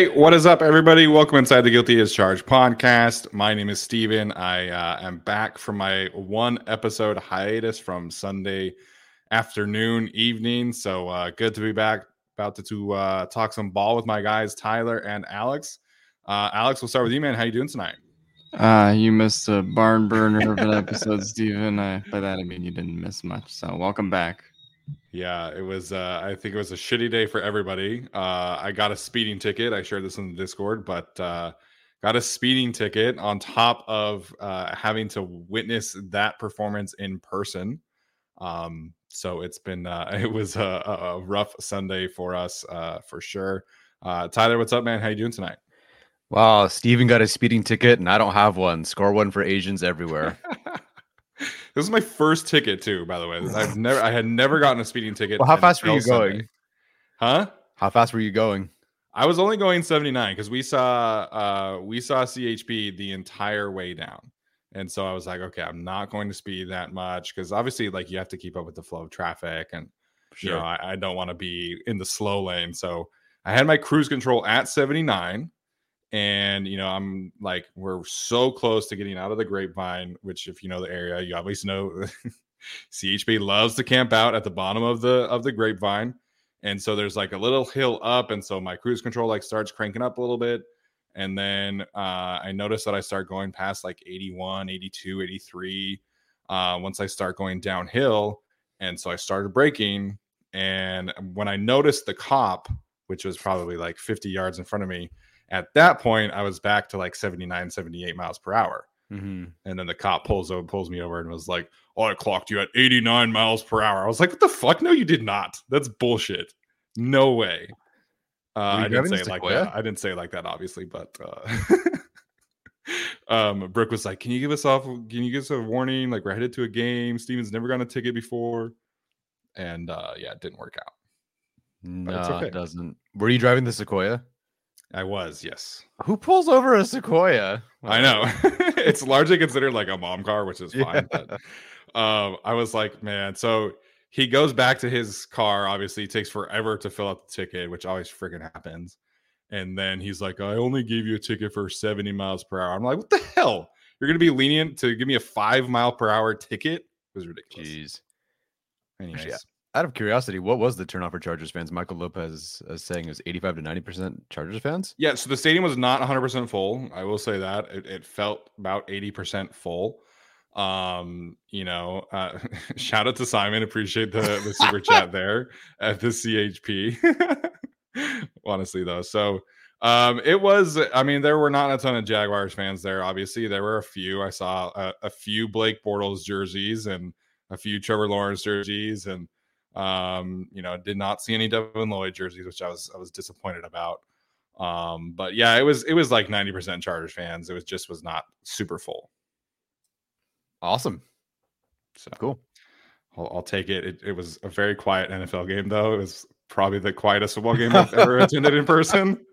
Hey, what is up, everybody? Welcome inside the Guilty as Charged podcast. My name is Steven. I uh, am back from my one episode hiatus from Sunday afternoon, evening. So uh, good to be back. About to, to uh, talk some ball with my guys, Tyler and Alex. Uh, Alex, we'll start with you, man. How you doing tonight? Uh, you missed a barn burner of an episode, Steven. I, by that, I mean you didn't miss much. So welcome back. Yeah, it was. Uh, I think it was a shitty day for everybody. Uh, I got a speeding ticket. I shared this in the Discord, but uh, got a speeding ticket on top of uh, having to witness that performance in person. Um, so it's been. Uh, it was a, a rough Sunday for us, uh, for sure. Uh, Tyler, what's up, man? How you doing tonight? Wow, Steven got a speeding ticket and I don't have one. Score one for Asians everywhere. This is my first ticket too, by the way. I've never, I had never gotten a speeding ticket. Well, how fast were you going? Sunday. Huh? How fast were you going? I was only going 79 because we saw uh we saw CHP the entire way down. And so I was like, okay, I'm not going to speed that much because obviously, like, you have to keep up with the flow of traffic, and you know, I, I don't want to be in the slow lane. So I had my cruise control at 79, and you know, I'm like, we're so close to getting out of the grapevine, which, if you know the area, you obviously know CHP loves to camp out at the bottom of the of the grapevine. And so there's like a little hill up, and so my cruise control like starts cranking up a little bit. And then uh, I noticed that I start going past like 81, 82, 83 uh, once I start going downhill. And so I started braking. And when I noticed the cop, which was probably like 50 yards in front of me, at that point, I was back to like 79, 78 miles per hour. Mm-hmm. And then the cop pulls over, pulls me over, and was like, "Oh, I clocked you at 89 miles per hour." I was like, "What the fuck? No, you did not. That's bullshit. No way." Uh, I didn't say it like that. I didn't say it like that, obviously, but uh, um, Brooke was like, "Can you give us off? Can you give us a warning? Like we're headed to a game. Steven's never gotten a ticket before." And uh, yeah, it didn't work out. No, okay. it doesn't. Were you driving the Sequoia? I was, yes. Who pulls over a Sequoia? I know. it's largely considered like a mom car, which is fine. Yeah. But um, I was like, man. So he goes back to his car. Obviously, it takes forever to fill out the ticket, which always freaking happens. And then he's like, I only gave you a ticket for 70 miles per hour. I'm like, what the hell? You're going to be lenient to give me a five mile per hour ticket? It was ridiculous. Jeez. Anyways, Yeah. Out of curiosity, what was the turnout for Chargers fans? Michael Lopez is saying it was 85 to 90% Chargers fans. Yeah, so the stadium was not 100% full. I will say that. It, it felt about 80% full. Um, you know, uh, shout out to Simon. Appreciate the, the super chat there at the CHP. Honestly, though. So um, it was, I mean, there were not a ton of Jaguars fans there. Obviously, there were a few. I saw a, a few Blake Bortles jerseys and a few Trevor Lawrence jerseys and um, you know, did not see any Devin Lloyd jerseys, which I was I was disappointed about. Um, but yeah, it was it was like 90% Chargers fans. It was just was not super full. Awesome. So Cool. I'll, I'll take it. it. It was a very quiet NFL game, though. It was probably the quietest football game I've ever attended in person,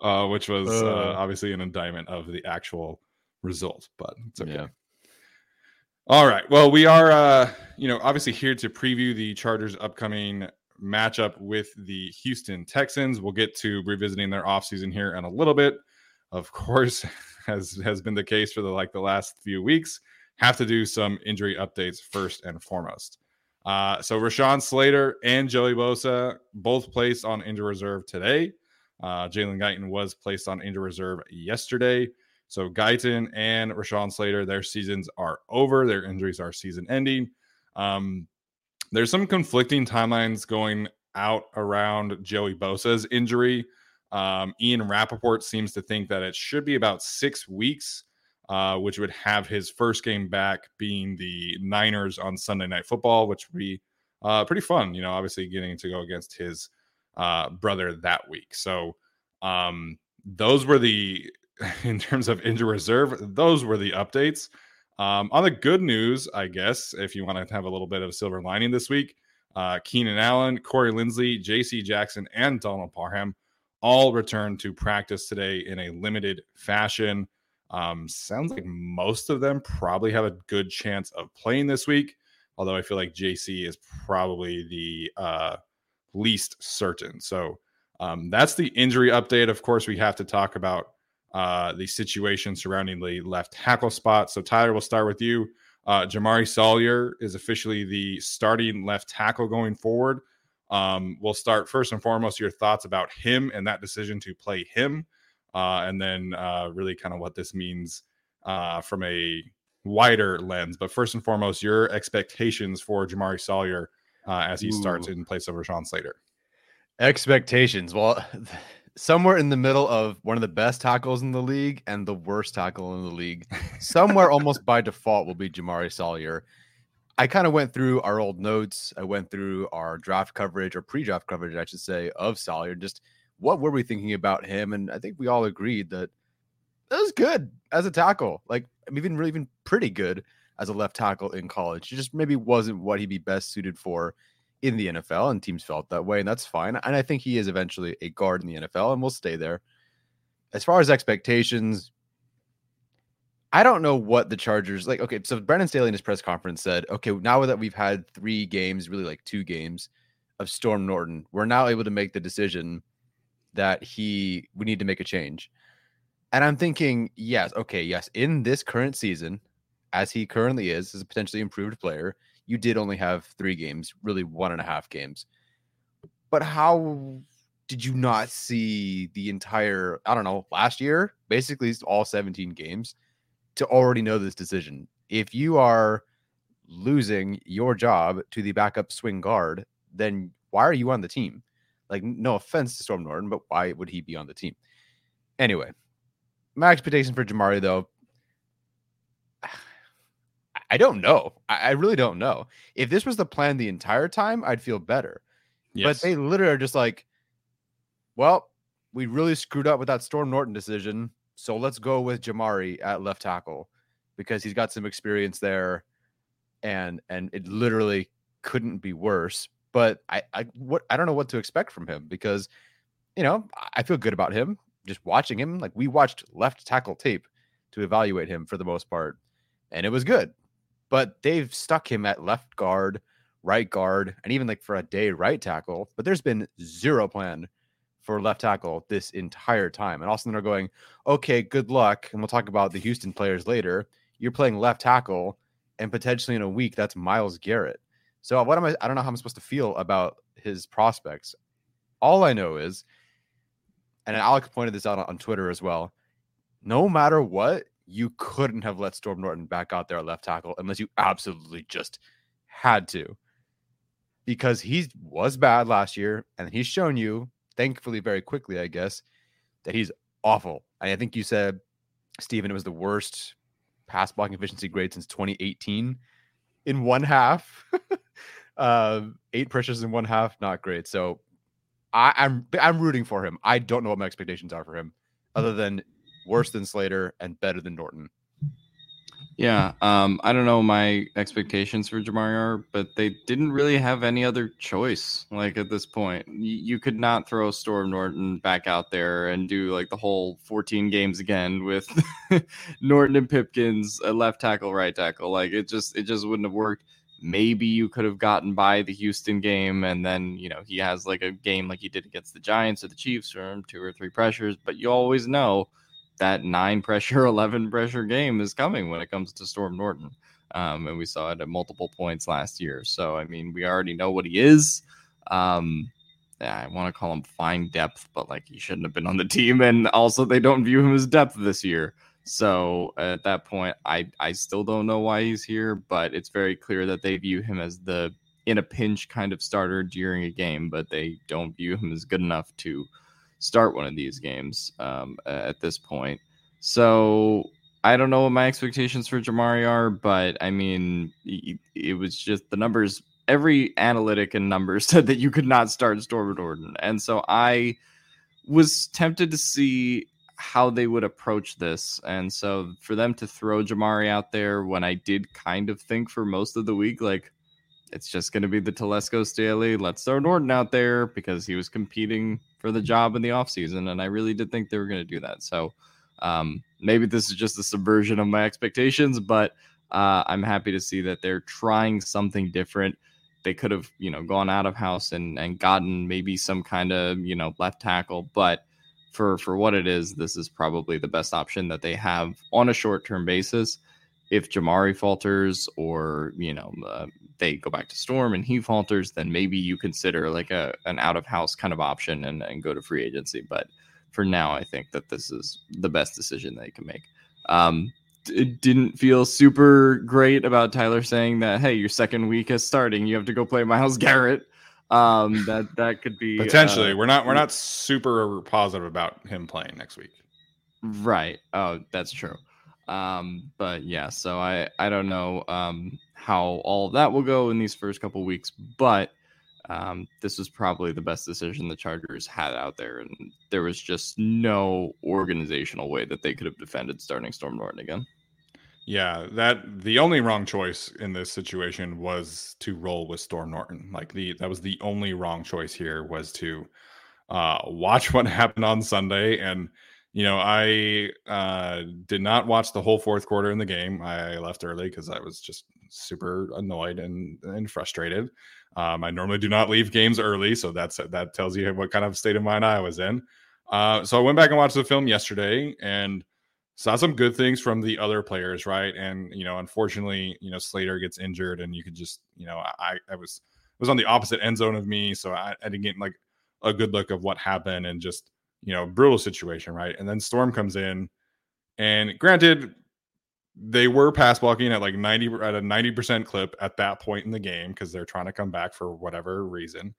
uh, which was uh, Uh. obviously an indictment of the actual result. But it's okay. Yeah. All right. Well, we are, uh, you know, obviously here to preview the Chargers' upcoming matchup with the Houston Texans. We'll get to revisiting their offseason here in a little bit. Of course, as has been the case for the like the last few weeks, have to do some injury updates first and foremost. Uh, so Rashawn Slater and Joey Bosa both placed on injury reserve today. Uh, Jalen Guyton was placed on injury reserve yesterday. So Guyton and Rashawn Slater, their seasons are over. Their injuries are season ending. Um, there's some conflicting timelines going out around Joey Bosa's injury. Um, Ian Rapoport seems to think that it should be about six weeks, uh, which would have his first game back being the Niners on Sunday Night Football, which would be uh, pretty fun. You know, obviously getting to go against his uh, brother that week. So um, those were the in terms of injury reserve, those were the updates. Um, on the good news, I guess, if you want to have a little bit of silver lining this week, uh, Keenan Allen, Corey Linsley, J.C. Jackson, and Donald Parham all returned to practice today in a limited fashion. Um, sounds like most of them probably have a good chance of playing this week, although I feel like JC is probably the uh, least certain. So um, that's the injury update. Of course, we have to talk about uh, the situation surrounding the left tackle spot. So, Tyler, we'll start with you. Uh, Jamaree Salyer is officially the starting left tackle going forward. Um, we'll start first and foremost your thoughts about him and that decision to play him, uh, and then uh, really kind of what this means uh, from a wider lens. But first and foremost, your expectations for Jamaree Salyer uh, as he starts in place of Rashawn Slater. Expectations. Well, somewhere in the middle of one of the best tackles in the league and the worst tackle in the league, somewhere almost by default will be Jamaree Salyer. I kind of went through our old notes. I went through our draft coverage or pre-draft coverage, I should say, of Salyer. Just what were we thinking about him? And I think we all agreed that that was good as a tackle. Like even really even pretty good as a left tackle in college. He just maybe wasn't what he'd be best suited for in the NFL, and teams felt that way, and that's fine. And I think he is eventually a guard in the NFL, and will stay there. As far as expectations, I don't know what the Chargers like. Okay, so Brandon Staley in his press conference said, "Okay, now that we've had three games, really like two games of Storm Norton, we're now able to make the decision that he we need to make a change." And I'm thinking, yes, okay, yes, in this current season, as he currently is, as a potentially improved player, you did only have three games, really one and a half games. But how did you not see the entire, I don't know, last year, basically all 17 games to already know this decision? If you are losing your job to the backup swing guard, then why are you on the team? Like, no offense to Storm Norton, but why would he be on the team? Anyway, my expectation for Jamaree, though, I don't know. I, I really don't know. If this was the plan the entire time, I'd feel better. But they literally are just like, well, we really screwed up with that Storm Norton decision. So let's go with Jamaree at left tackle because he's got some experience there. And and it literally couldn't be worse. But I, I what I don't know what to expect from him because you know, I feel good about him. Just watching him. Like we watched left tackle tape to evaluate him for the most part. And it was good. But they've stuck him at left guard right guard, and even like for a day right tackle. But there's been zero plan for left tackle this entire time. And also they're going, okay, good luck. And we'll talk about the Houston players later. You're playing left tackle, and potentially in a week, that's Myles Garrett. So uh, what am I? I don't know how I'm supposed to feel about his prospects. All I know is, and Alex pointed this out on, on Twitter as well. No matter what, you couldn't have let Storm Norton back out there at left tackle unless you absolutely just had to. Because he was bad last year, and he's shown you, thankfully, very quickly, I guess, that he's awful. And I think you said, Stephen, it was the worst pass blocking efficiency grade since 2018 in one half. uh, eight pressures in one half, not great. So I, I'm I'm rooting for him. I don't know what my expectations are for him, other than worse than Slater and better than Norton. Yeah, um, I don't know my expectations for Jamaree are, but they didn't really have any other choice. Like at this point, you, you could not throw Storm Norton back out there and do like the whole 14 games again with Norton and Pipkins, a left tackle, right tackle. Like it just it just wouldn't have worked. Maybe you could have gotten by the Houston game, and then you know he has like a game like he did against the Giants or the Chiefs, from two or three pressures. But you always know that nine pressure, 11 pressure game is coming when it comes to Storm Norton. Um, and we saw it at multiple points last year. So, I mean, we already know what he is. Um, I want to call him fine depth, but like he shouldn't have been on the team. And also, they don't view him as depth this year. So at that point, I I still don't know why he's here, but it's very clear that they view him as the in a pinch kind of starter during a game, but they don't view him as good enough to start one of these games um, at this point. So I don't know what my expectations for Jamaree are, but I mean, it was just the numbers. Every analytic and numbers said that you could not start Storm Norton, and so I was tempted to see how they would approach this. And so for them to throw Jamaree out there when I did kind of think for most of the week, like it's just going to be the Telesco Staley. Let's throw Norton out there because he was competing for the job in the offseason. And I really did think they were going to do that. So um, maybe this is just a subversion of my expectations, but uh, I'm happy to see that they're trying something different. They could have, you know, gone out of house and, and gotten maybe some kind of, you know, left tackle. But for, for what it is, this is probably the best option that they have on a short term basis if Jamaree falters or you know uh, they go back to Storm and he falters, then maybe you consider like a an out of house kind of option and, and go to free agency. But for now, I think that this is the best decision they can make. Um, it didn't feel super great about Tyler saying that hey, your second week is starting, you have to go play Myles Garrett. Um, that that could be potentially. Uh, we're not we're not super positive about him playing next week. Right. Oh, that's true. Um, but yeah, so I I don't know um, how all of that will go in these first couple weeks, but um, this was probably the best decision the Chargers had out there, and there was just no organizational way that they could have defended starting Storm Norton again. Yeah, that the only wrong choice in this situation was to roll with Storm Norton. Like the that was the only wrong choice here was to uh, watch what happened on Sunday and you know, I uh, did not watch the whole fourth quarter in the game. I left early because I was just super annoyed and, and frustrated. Um, I normally do not leave games early, so that's that tells you what kind of state of mind I was in. Uh, so I went back and watched the film yesterday and saw some good things from the other players, right? And you know, unfortunately, you know, Slater gets injured, and you could just, you know, I I was was on the opposite end zone of me, so I, I didn't get like a good look of what happened, and just you know, brutal situation, right? And then Storm comes in, and granted, they were pass blocking at like 90 at a 90% clip at that point in the game because they're trying to come back for whatever reason.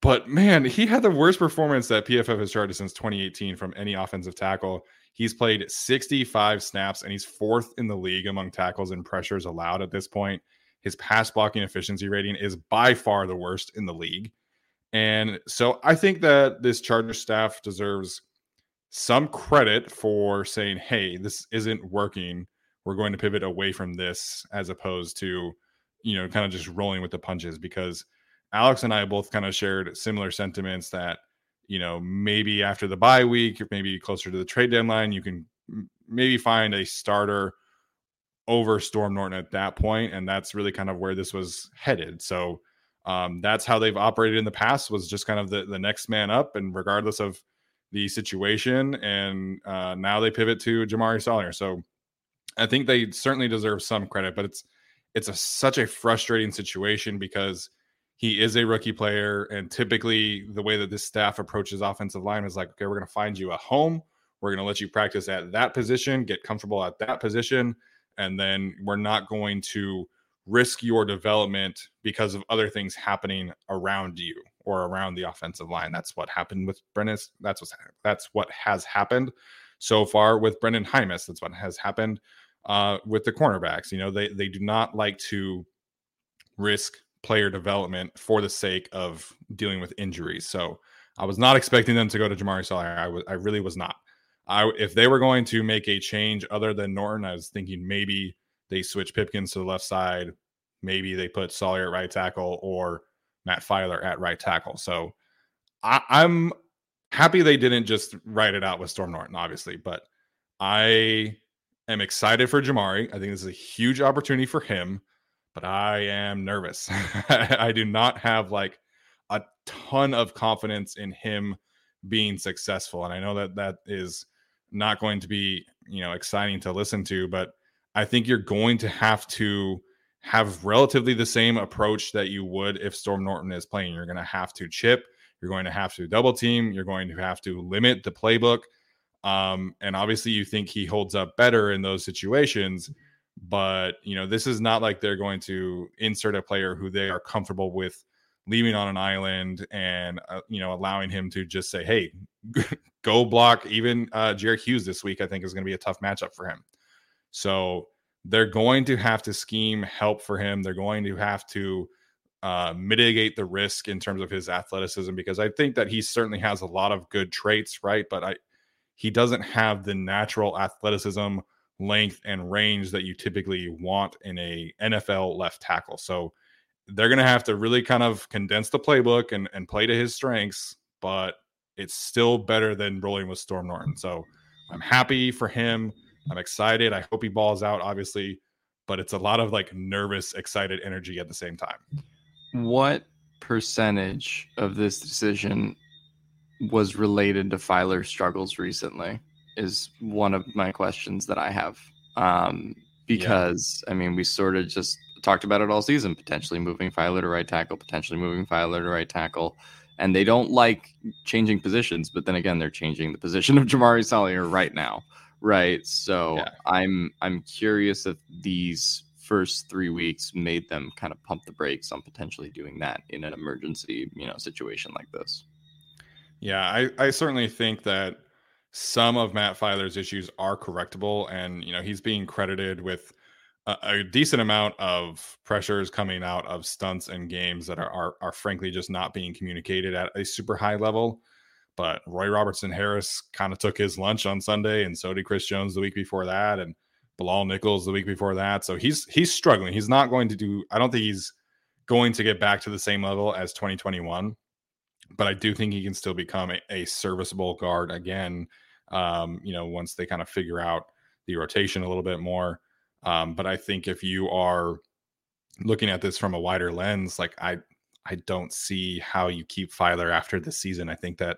But man, he had the worst performance that PFF has charted since 2018 from any offensive tackle. He's played 65 snaps and he's fourth in the league among tackles and pressures allowed at this point. His pass blocking efficiency rating is by far the worst in the league. And so I think that this Charger staff deserves some credit for saying, hey, this isn't working. We're going to pivot away from this as opposed to, you know, kind of just rolling with the punches because Alex and I both kind of shared similar sentiments that, you know, maybe after the bye week, or maybe closer to the trade deadline, you can maybe find a starter over Storm Norton at that point, And that's really kind of where this was headed. So um, that's how they've operated in the past was just kind of the, the next man up and regardless of the situation and uh, now they pivot to jamaree Salyer. so i think they certainly deserve some credit but it's it's a such a frustrating situation because he is a rookie player, and typically the way that this staff approaches offensive line is like, okay, we're going to find you a home. We're going to let you practice at that position, get comfortable at that position, and then we're not going to risk your development because of other things happening around you or around the offensive line. That's what happened with Brennan. That's what that's what has happened so far with Brenden Jaimes. That's what has happened uh, with the cornerbacks. You know, they they do not like to risk player development for the sake of dealing with injuries. So I was not expecting them to go to Jamaree Salyer. I was I really was not. I if they were going to make a change other than Norton, I was thinking maybe they switch Pipkins to the left side. Maybe they put Salyer at right tackle or Matt Feiler at right tackle. So I, I'm happy they didn't just write it out with Storm Norton, obviously, but I am excited for Jamaree. I think this is a huge opportunity for him, but I am nervous. I do not have like a ton of confidence in him being successful. And I know that that is not going to be, you know, exciting to listen to, but I think you're going to have to have relatively the same approach that you would if Storm Norton is playing. You're going to have to chip, you're going to have to double team, you're going to have to limit the playbook. Um, and obviously, you think he holds up better in those situations. But, you know, this is not like they're going to insert a player who they are comfortable with leaving on an island and, uh, you know, allowing him to just say, hey, go block even uh, Jerry Hughes this week, I think is going to be a tough matchup for him. So they're going to have to scheme help for him. They're going to have to uh, mitigate the risk in terms of his athleticism because I think that he certainly has a lot of good traits, right? But I he doesn't have the natural athleticism, length, and range that you typically want in a NFL left tackle. So they're going to have to really kind of condense the playbook and, and play to his strengths, but it's still better than rolling with Storm Norton. So I'm happy for him. I'm excited. I hope he balls out, obviously, but it's a lot of like nervous, excited energy at the same time. What percentage of this decision was related to Feiler's struggles recently? Is one of my questions that I have. Um, because yeah. I mean, we sort of just talked about it all season, potentially moving Feiler to right tackle, potentially moving Feiler to right tackle. And they don't like changing positions, but then again, they're changing the position of Jamaree Salyer right now right so yeah. i'm i'm curious if these first three weeks made them kind of pump the brakes on potentially doing that in an emergency you know situation like this yeah i i certainly think that some of matt feiler's issues are correctable and you know he's being credited with a, a decent amount of pressures coming out of stunts and games that are, are are frankly just not being communicated at a super high level but Roy Robertson Harris kind of took his lunch on Sunday, and so did Chris Jones the week before that, and Bilal Nichols the week before that. So he's he's struggling. He's not going to do. I don't think he's going to get back to the same level as 2021, but I do think he can still become a, a serviceable guard again. Um, you know, once they kind of figure out the rotation a little bit more. Um, but I think if you are looking at this from a wider lens, like I I don't see how you keep Feiler after this season. I think that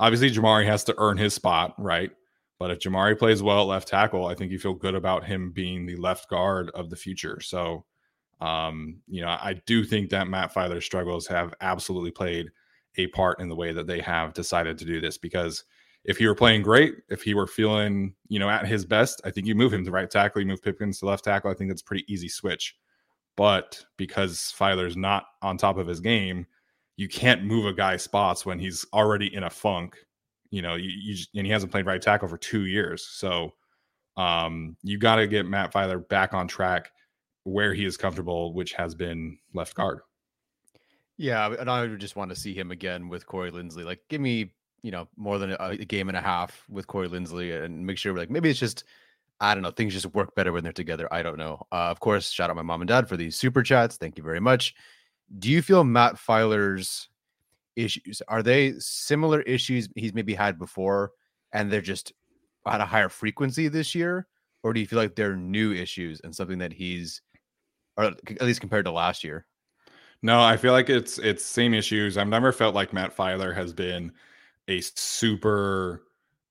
obviously Jamaree has to earn his spot, right? But if Jamaree plays well at left tackle, I think you feel good about him being the left guard of the future. So, um, you know, I do think that Matt Feiler's struggles have absolutely played a part in the way that they have decided to do this. Because if he were playing great, if he were feeling, you know, at his best, I think you move him to right tackle, you move Pipkins to left tackle. I think that's a pretty easy switch. But because Feiler's not on top of his game, you can't move a guy spots when he's already in a funk. You know, you, you and he hasn't played right tackle for two years. So um, you got to get Matt Feiler back on track where he is comfortable, which has been left guard. Yeah, and I would just want to see him again with Corey Linsley. Like, give me, you know, more than a, a game and a half with Corey Linsley, and make sure, like, maybe it's just, I don't know, things just work better when they're together. I don't know. Uh, of course, shout out my mom and dad for these super chats. Thank you very much do you feel Matt Feiler's issues are they similar issues he's maybe had before and they're just at a higher frequency this year or do you feel like they're new issues and something that he's or at least compared to last year no i feel like it's it's same issues i've never felt like matt Feiler has been a super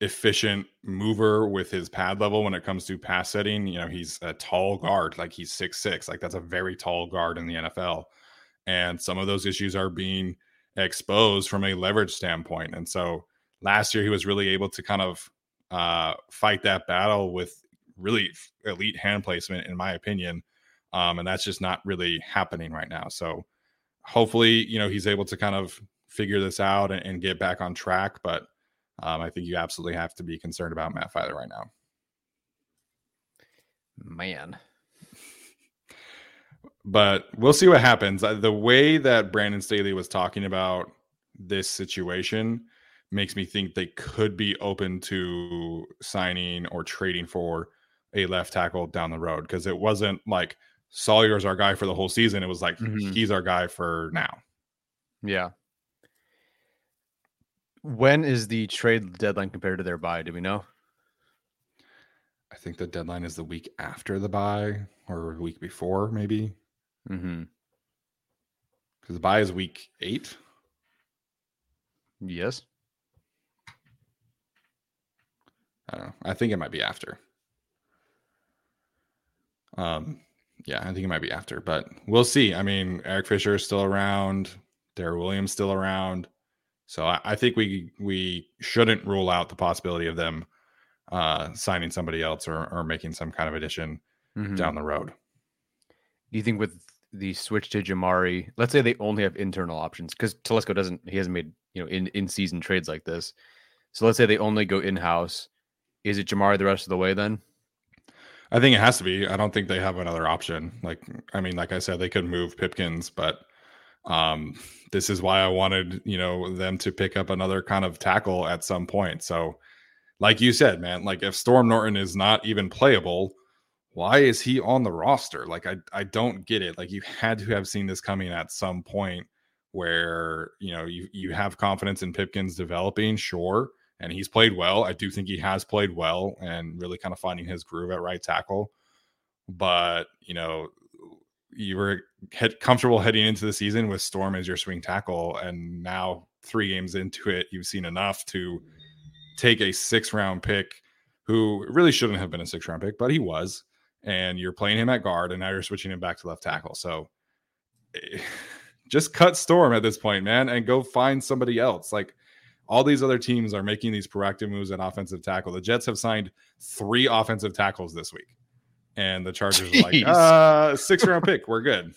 efficient mover with his pad level when it comes to pass setting. You know, he's a tall guard, like he's six six, like that's a very tall guard in the NFL. And some of those issues are being exposed from a leverage standpoint. And so last year he was really able to kind of uh, fight that battle with really elite hand placement, in my opinion. Um, and that's just not really happening right now. So hopefully, you know, he's able to kind of figure this out and, and get back on track. But um, I think you absolutely have to be concerned about Matt Feiler right now. Man. But we'll see what happens. The way that Brandon Staley was talking about this situation makes me think they could be open to signing or trading for a left tackle down the road because it wasn't like Salyer's our guy for the whole season. It was like mm-hmm. he's our guy for now. Yeah. When is the trade deadline compared to their bye? Do we know? I think the deadline is the week after the bye or the week before, maybe. Mm-hmm. Because the bye is week eight. Yes. I don't know. I think it might be after. Um, yeah, I think it might be after, but we'll see. I mean, Eric Fisher is still around. Daryl Williams still around. So I, I, think we we shouldn't rule out the possibility of them uh, signing somebody else or, or making some kind of addition mm-hmm. down the road. Do you think with the switch to Jamaree, let's say they only have internal options because Telesco doesn't he hasn't made you know in in season trades like this. So let's say they only go in house. Is it Jamaree the rest of the way then? I think it has to be. I don't think they have another option. Like I mean, like I said, they could move Pipkins, but um, this is why I wanted, you know, them to pick up another kind of tackle at some point. So, like you said, man, like if Storm Norton is not even playable, why is he on the roster? Like I I don't get it. Like you had to have seen this coming at some point where, you know, you you have confidence in Pipkins developing, sure, and he's played well. I do think he has played well and really kind of finding his groove at right tackle. But, you know, you were head, comfortable heading into the season with Storm as your swing tackle, and now three games into it, you've seen enough to take a six round pick who really shouldn't have been a six round pick, but he was, and you're playing him at guard, and now you're switching him back to left tackle. So just cut Storm at this point, man, and go find somebody else. Like all these other teams are making these proactive moves at offensive tackle. The Jets have signed three offensive tackles this week and the Chargers Jeez. are like, uh, six round pick, we're good.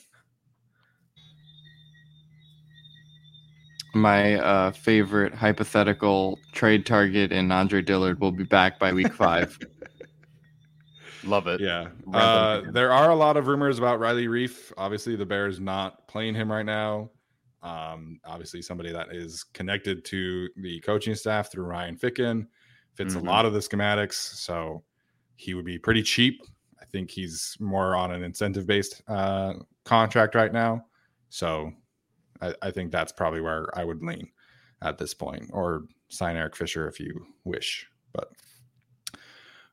My uh, favorite hypothetical trade target in Andre Dillard will be back by week five. Love it. Yeah. Uh, there are a lot of rumors about Riley Reiff. Obviously, the Bears not playing him right now. Um, obviously, somebody that is connected to the coaching staff through Ryan Ficken fits mm-hmm. a lot of the schematics. So he would be pretty cheap I think he's more on an incentive based uh, contract right now. So I, I, think that's probably where I would lean at this point, or sign Eric Fisher if you wish. But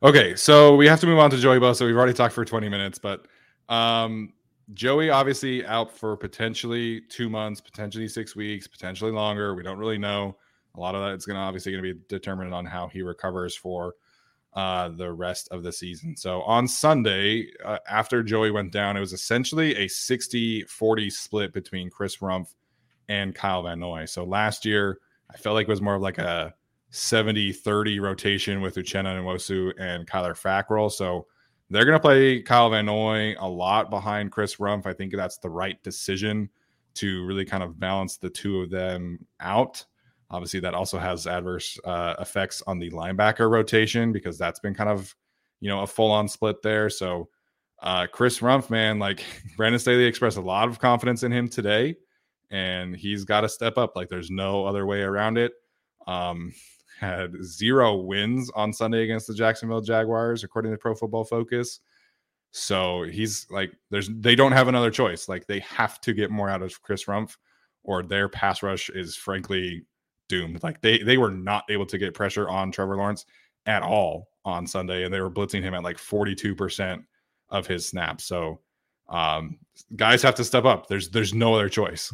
okay, so we have to move on to Joey Bosa. We've already talked for 20 minutes, but um, Joey obviously out for potentially two months, potentially six weeks, potentially longer. We don't really know. A lot of that is going to obviously going to be determined on how he recovers for uh, the rest of the season. So on Sunday, uh, after Joey went down, it was essentially a 60 40 split between Chris Rumph and Kyle Van Noy. So last year, I felt like it was more of like a 70 30 rotation with Uchenna Nwosu and Kyler Fackrell. So they're going to play Kyle Van Noy a lot behind Chris Rumph. I think that's the right decision to really kind of balance the two of them out. Obviously, that also has adverse uh, effects on the linebacker rotation because that's been kind of, you know, a full on split there. So, uh, Chris Rumph, man, like Brandon Staley expressed a lot of confidence in him today, and he's got to step up. Like, there's no other way around it. Um, had zero wins on Sunday against the Jacksonville Jaguars, according to Pro Football Focus. So he's like, there's they don't have another choice. Like they have to get more out of Chris Rumph, or their pass rush is frankly doomed. Like they they were not able to get pressure on Trevor Lawrence at all on Sunday, and they were blitzing him at like 42% of his snaps. So um, guys have to step up. There's there's no other choice.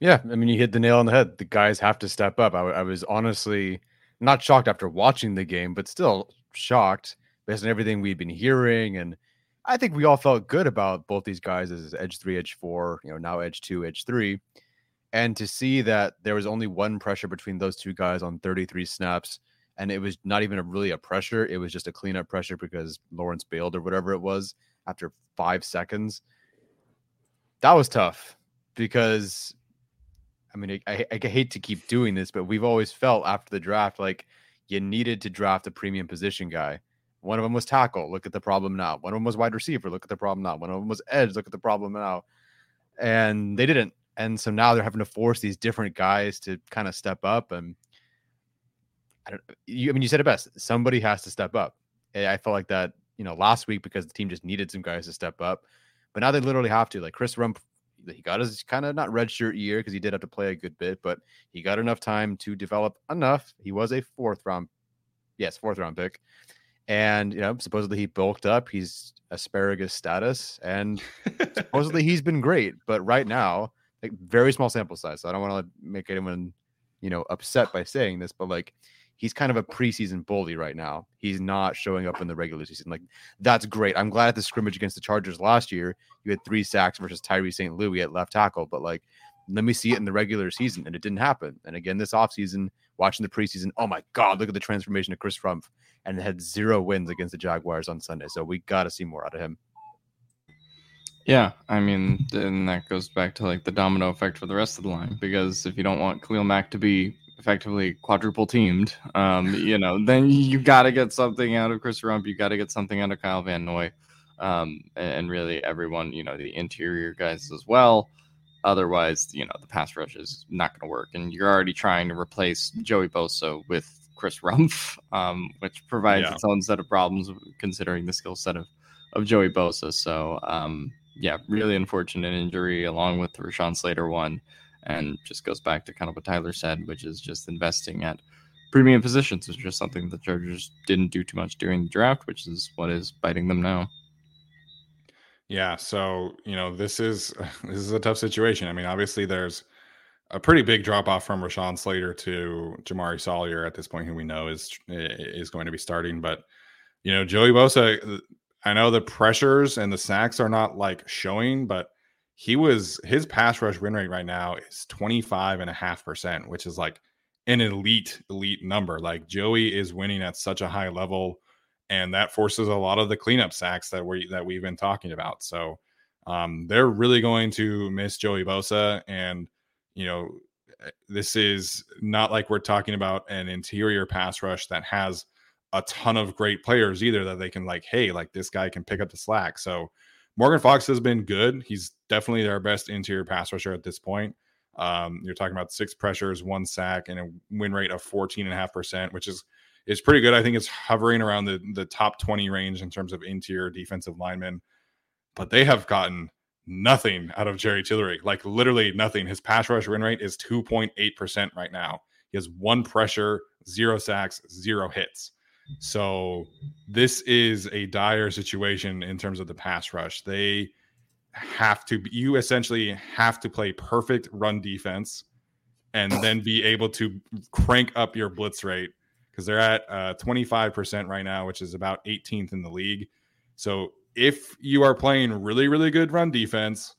Yeah, I mean, you hit the nail on the head. The guys have to step up. I, I was honestly not shocked after watching the game, but still shocked based on everything we'd been hearing. And I think we all felt good about both these guys as edge three, edge four, you know, now edge two, edge three. And to see that there was only one pressure between those two guys on 33 snaps, and it was not even a, really a pressure, it was just a cleanup pressure because Lawrence bailed or whatever it was after five seconds. That was tough because I mean, I, I, hate to keep doing this, but we've always felt after the draft like you needed to draft a premium position guy. One of them was tackle. Look at the problem now. One of them was wide receiver. Look at the problem now. One of them was edge. Look at the problem now. And they didn't. And so now they're having to force these different guys to kind of step up. And I don't. You, I mean, you said it best. Somebody has to step up. I felt like that, you know, last week because the team just needed some guys to step up. But now they literally have to. Like Chris Rumph he got his kind of not redshirt year because he did have to play a good bit, but he got enough time to develop enough. He was a fourth round, yes, fourth round pick, and you know supposedly he bulked up. He's asparagus status, and supposedly he's been great. But right now, like very small sample size, so I don't want to make anyone you know upset by saying this, but like he's kind of a preseason bully right now. He's not showing up in the regular season. Like that's great. I'm glad at the scrimmage against the Chargers last year, you had three sacks versus Tyree St. Louis at left tackle. But like, let me see it in the regular season, and it didn't happen. And again, this offseason, watching the preseason, oh my god, look at the transformation of Chris Rumph, and had zero wins against the Jaguars on Sunday. So we got to see more out of him. Yeah, I mean, and that goes back to like the domino effect for the rest of the line because if you don't want Khalil Mack to be effectively quadruple teamed, um, you know, then you got to get something out of Chris Rumph. You got to get something out of Kyle Van Noy, um, and, really everyone, you know, the interior guys as well. Otherwise, you know, the pass rush is not going to work, and you're already trying to replace Joey Bosa with Chris Rumph, um, which provides yeah. its own set of problems considering the skill set of of Joey Bosa. So, um, yeah, really unfortunate injury along with the Rashawn Slater one and just goes back to kind of what Tyler said, which is just investing at premium positions, which is just something the Chargers didn't do too much during the draft, which is what is biting them now. Yeah, so you know this is this is a tough situation. I mean, obviously there's a pretty big drop off from Rashawn Slater to Jamaree Salyer at this point, who we know is is going to be starting. But you know, Joey Bosa, I know the pressures and the sacks are not like showing, but he was his pass rush win rate right now is 25 and a half percent, which is like an elite, elite number. Like Joey is winning at such a high level, and that forces a lot of the cleanup sacks that we that we've been talking about. So um, they're really going to miss Joey Bosa, and you know eh, this is not like we're talking about an interior pass rush that has a ton of great players either that they can like, hey, like this guy can pick up the slack. So Morgan Fox has been good. He's definitely our best interior pass rusher at this point. Um, you're talking about six pressures, one sack, and a win rate of 14.5%, which is is pretty good. I think it's hovering around the, the top 20 range in terms of interior defensive linemen. But they have gotten nothing out of Jerry Tillery, like literally nothing. His pass rush win rate is 2.8% right now. He has one pressure, zero sacks, zero hits. So this is a dire situation in terms of the pass rush. They have to you essentially have to play perfect run defense and then be able to crank up your blitz rate because they're at uh, 25% right now, which is about 18th in the league. So if you are playing really, really good run defense,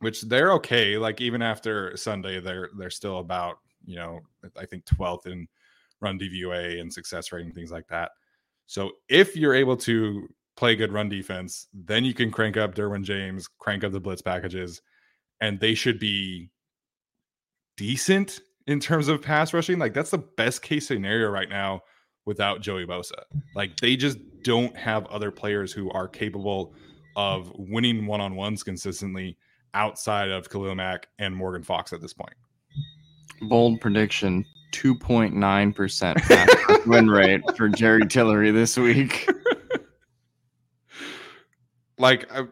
which they're okay, like even after Sunday, they're they're still about, you know, I think 12th in run DVOA and success rate and things like that. So if you're able to play good run defense, then you can crank up Derwin James, crank up the blitz packages, and they should be decent in terms of pass rushing. Like that's the best case scenario right now without Joey Bosa. Like they just don't have other players who are capable of winning one on ones consistently outside of Khalil Mack and Morgan Fox at this point. Bold prediction 2.9% win rate for Jerry Tillery this week. like I,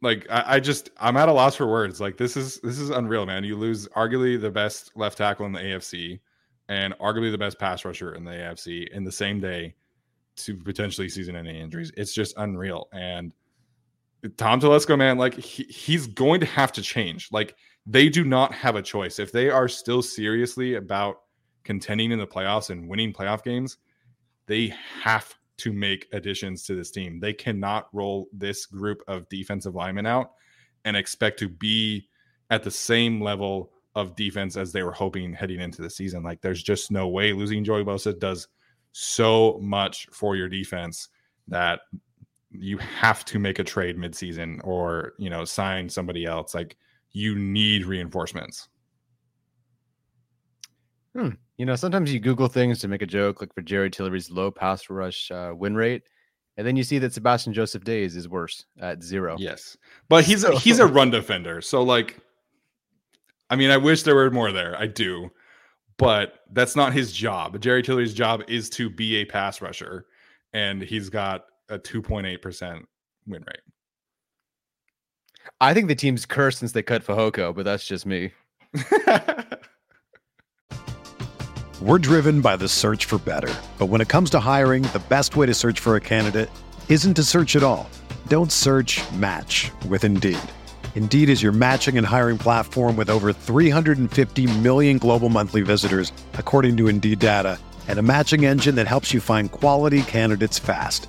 like I, just I'm at a loss for words. Like this is this is unreal, man. You lose arguably the best left tackle in the AFC and arguably the best pass rusher in the AFC in the same day to potentially season-ending injuries. It's just unreal. And Tom Telesco, man, like he, he's going to have to change. Like they do not have a choice if they are still seriously about contending in the playoffs and winning playoff games, they have to make additions to this team. They cannot roll this group of defensive linemen out and expect to be at the same level of defense as they were hoping heading into the season. Like there's just no way losing Joey Bosa does so much for your defense that you have to make a trade midseason or you know sign somebody else. Like you need reinforcements. Hmm. You know, sometimes you Google things to make a joke, like for Jerry Tillery's low pass rush uh, win rate, and then you see that Sebastian Joseph Days is worse at zero. Yes, but he's a, he's a run defender, so like, I mean, I wish there were more there. I do, but that's not his job. Jerry Tillery's job is to be a pass rusher, and he's got a two point eight percent win rate. I think the team's cursed since they cut Fehoko, but that's just me. We're driven by the search for better. But when it comes to hiring, the best way to search for a candidate isn't to search at all. Don't search match with Indeed. Indeed is your matching and hiring platform with over 350 million global monthly visitors, according to Indeed data, and a matching engine that helps you find quality candidates fast.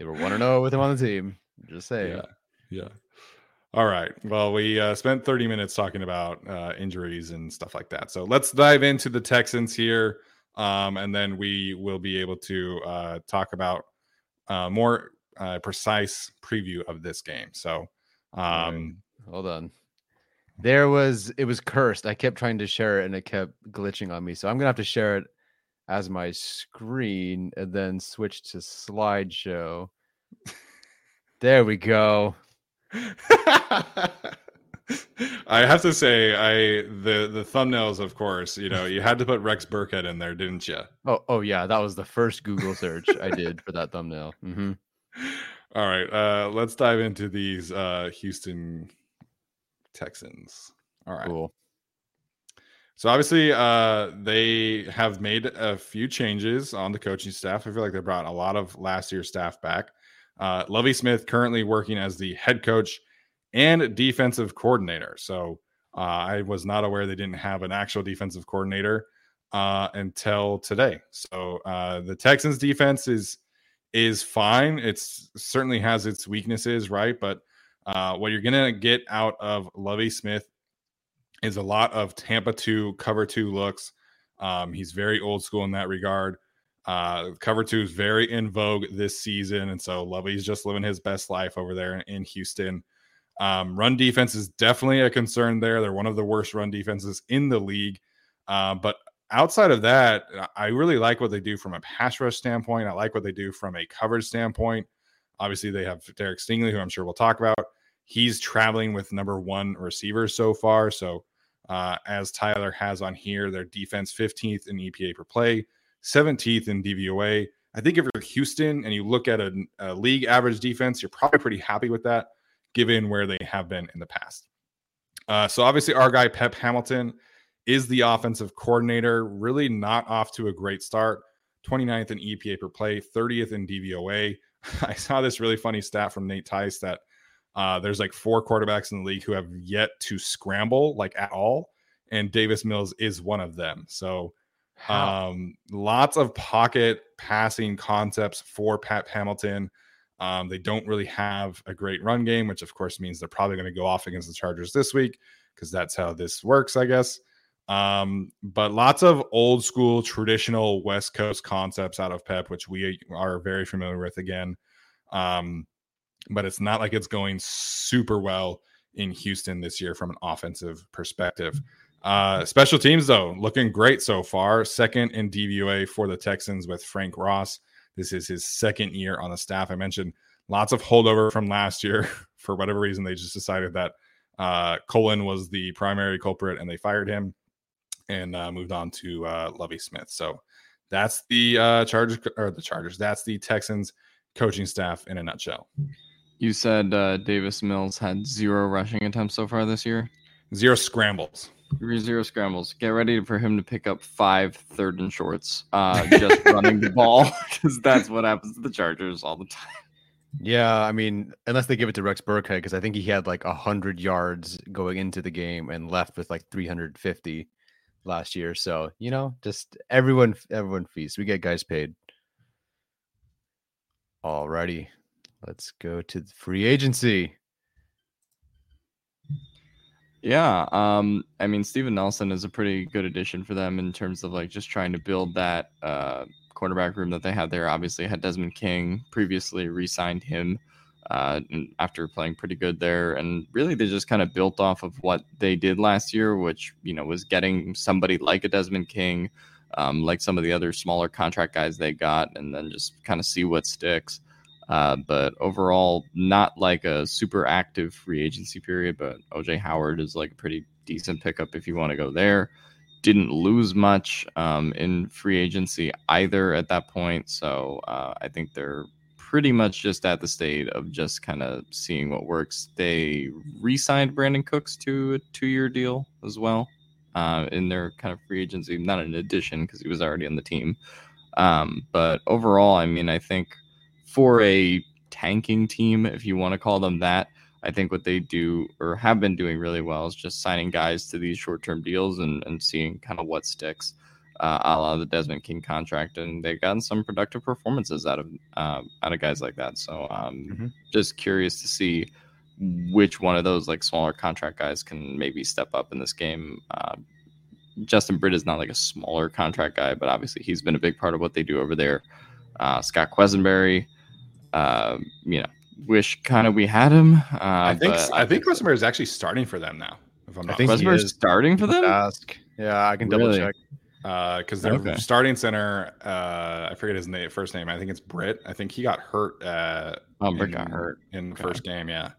They were 1 0 with him on the team. Just saying. Yeah. Yeah. All right. Well, we uh, spent 30 minutes talking about uh, injuries and stuff like that. So let's dive into the Texans here um, and then we will be able to uh, talk about uh, more uh, precise preview of this game. So, um, right. hold on. There was it was cursed. I kept trying to share it and it kept glitching on me. So I'm gonna have to share it as my screen and then switch to slideshow. there we go. I have to say, I the the thumbnails, of course, you know, you had to put Rex Burkhead in there, didn't you? Oh, oh yeah, that was the first Google search I did for that thumbnail. Mm-hmm. All right, uh, let's dive into these uh, Houston Texans. All right, cool. So obviously, uh, they have made a few changes on the coaching staff. I feel like they brought a lot of last year's staff back. Uh, Lovie Smith currently working as the head coach and defensive coordinator. So uh, I was not aware they didn't have an actual defensive coordinator uh, until today. So uh, the Texans defense is is fine. It's certainly has its weaknesses, right? But uh, what you're gonna get out of Lovie Smith is a lot of Tampa two cover two looks. Um, he's very old school in that regard. Uh, cover two is very in vogue this season, and so Lovie's just living his best life over there in Houston. Um, run defense is definitely a concern there. They're one of the worst run defenses in the league. Uh, but outside of that, I really like what they do from a pass rush standpoint. I like what they do from a coverage standpoint. Obviously, they have Derek Stingley, who I'm sure we'll talk about. He's traveling with number one receiver so far. So, uh, as Tyler has on here, their defense 15th in EPA per play, 17th in DVOA. I think if you're Houston and you look at a, a league average defense, you're probably pretty happy with that given where they have been in the past. Uh, so obviously, our guy Pep Hamilton is the offensive coordinator. Really not off to a great start. 29th in EPA per play, 30th in DVOA. I saw this really funny stat from Nate Tice that uh, there's like four quarterbacks in the league who have yet to scramble like at all, and Davis Mills is one of them. So um, lots of pocket passing concepts for Pat Hamilton. Um, they don't really have a great run game, which of course means they're probably going to go off against the Chargers this week because that's how this works, I guess. Um, but lots of old school, traditional West Coast concepts out of Pep, which we are very familiar with again. Um, but it's not like it's going super well in Houston this year from an offensive perspective. Uh, special teams, though, looking great so far. Second in DVOA for the Texans with Frank Ross. This is his second year on the staff. I mentioned lots of holdover from last year. For whatever reason, they just decided that uh, Culley was the primary culprit and they fired him and uh, moved on to uh, Lovie Smith. So that's the uh, Chargers or the Chargers. That's the Texans coaching staff in a nutshell. You said uh, Davis Mills had zero rushing attempts so far this year. Zero scrambles. Zero scrambles. Get ready for him to pick up five third and shorts, uh, just running the ball because that's what happens to the Chargers all the time. Yeah, I mean, unless they give it to Rex Burkhead, because I think he had like hundred yards going into the game and left with like 350 last year. So you know, just everyone, everyone feasts. We get guys paid. Alrighty, let's go to the free agency. Yeah, um, I mean Steven Nelson is a pretty good addition for them in terms of like just trying to build that uh, quarterback room that they had there. Obviously, had Desmond King previously re-signed him uh, after playing pretty good there, and really they just kind of built off of what they did last year, which you know was getting somebody like a Desmond King, um, like some of the other smaller contract guys they got, and then just kind of see what sticks. Uh, but overall, not like a super active free agency period. But OJ Howard is like a pretty decent pickup if you want to go there. Didn't lose much um, in free agency either at that point. So uh, I think they're pretty much just at the state of just kind of seeing what works. They re signed Brandin Cooks to a two year deal as well uh, in their kind of free agency, not an addition because he was already on the team. Um, but overall, I mean, I think for a tanking team, if you want to call them that. I think what they do or have been doing really well is just signing guys to these short term deals and, and seeing kind of what sticks, uh, a la the Desmond King contract. And they've gotten some productive performances out of uh, out of guys like that. So um, mm-hmm. just curious to see which one of those like smaller contract guys can maybe step up in this game. Uh, Justin Britt is not like a smaller contract guy, but obviously he's been a big part of what they do over there. Uh, Scott Quessenberry, uh, you know, wish kind of we had him. Uh, I think I think Quessenberry is actually starting for them now. If I'm not, I think Quessenberry is starting for them. Ask. Yeah, I can double really? check. Because uh, their okay. starting center, uh, I forget his name, first name. I think it's Britt. I think he got hurt. Uh, oh, Britt got hurt in the first game. Yeah.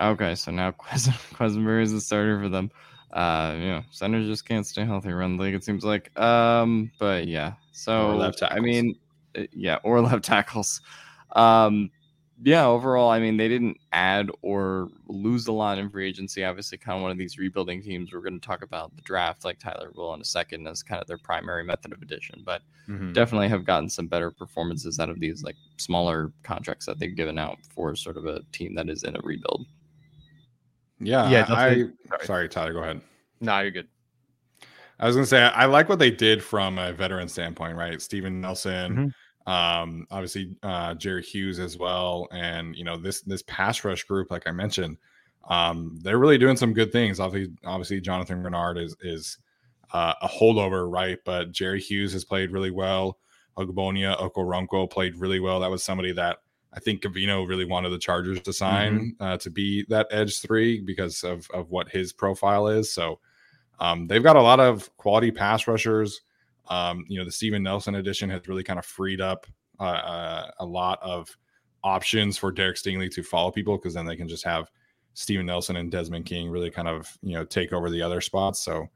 Okay, so now Quessenberry is the starter for them. Uh, you know, centers just can't stay healthy around the league. It seems like. Um, but yeah. So left I mean, uh, yeah, or left tackles. Um, yeah, overall, I mean, they didn't add or lose a lot in free agency. Obviously, kind of one of these rebuilding teams. We're going to talk about the draft, like Tyler will in a second, as kind of their primary method of addition. But mm-hmm. definitely have gotten some better performances out of these like smaller contracts that they've given out for sort of a team that is in a rebuild. Yeah, yeah. I, sorry. sorry, Tyler, go ahead. No, you're good. I was going to say I like what they did from a veteran standpoint, right? Steven Nelson. Mm-hmm um obviously uh jerry hughes as well and you know this this pass rush group like i mentioned um they're really doing some good things. Obviously obviously jonathan Greenard is is uh, a holdover right? But jerry hughes has played really well. Ogbonnia Okoronkwo played really well. That was somebody that i think Covino really wanted the chargers to sign mm-hmm. uh, to be that edge three because of of what his profile is. So um they've got a lot of quality pass rushers um, you know, the Steven Nelson edition has really kind of freed up uh, uh, a lot of options for Derek Stingley to follow people because then they can just have Steven Nelson and Desmond King really kind of you know take over the other spots. So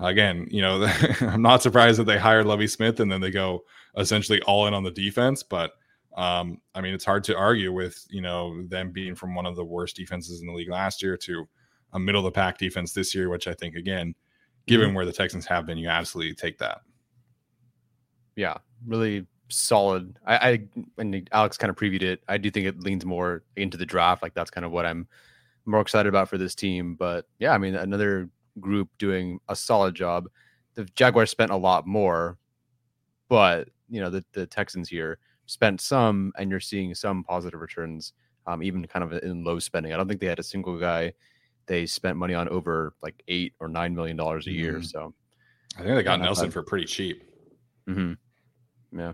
again, you know, I'm not surprised that they hired Lovie Smith and then they go essentially all in on the defense. But um, I mean, it's hard to argue with you know them being from one of the worst defenses in the league last year to a middle of the pack defense this year, which I think again, given mm-hmm. where the Texans have been, you absolutely take that yeah, really solid. I, I and Alex kind of previewed it. I do think it leans more into the draft. Like that's kind of what I'm more excited about for this team. But yeah, I mean, another group doing a solid job. The Jaguars spent a lot more, but you know the the Texans here spent some, and you're seeing some positive returns, um, even kind of in low spending. I don't think they had a single guy they spent money on over like eight or nine million dollars a year. Mm. So I think they got Nelson for pretty cheap. Mm-hmm. Yeah.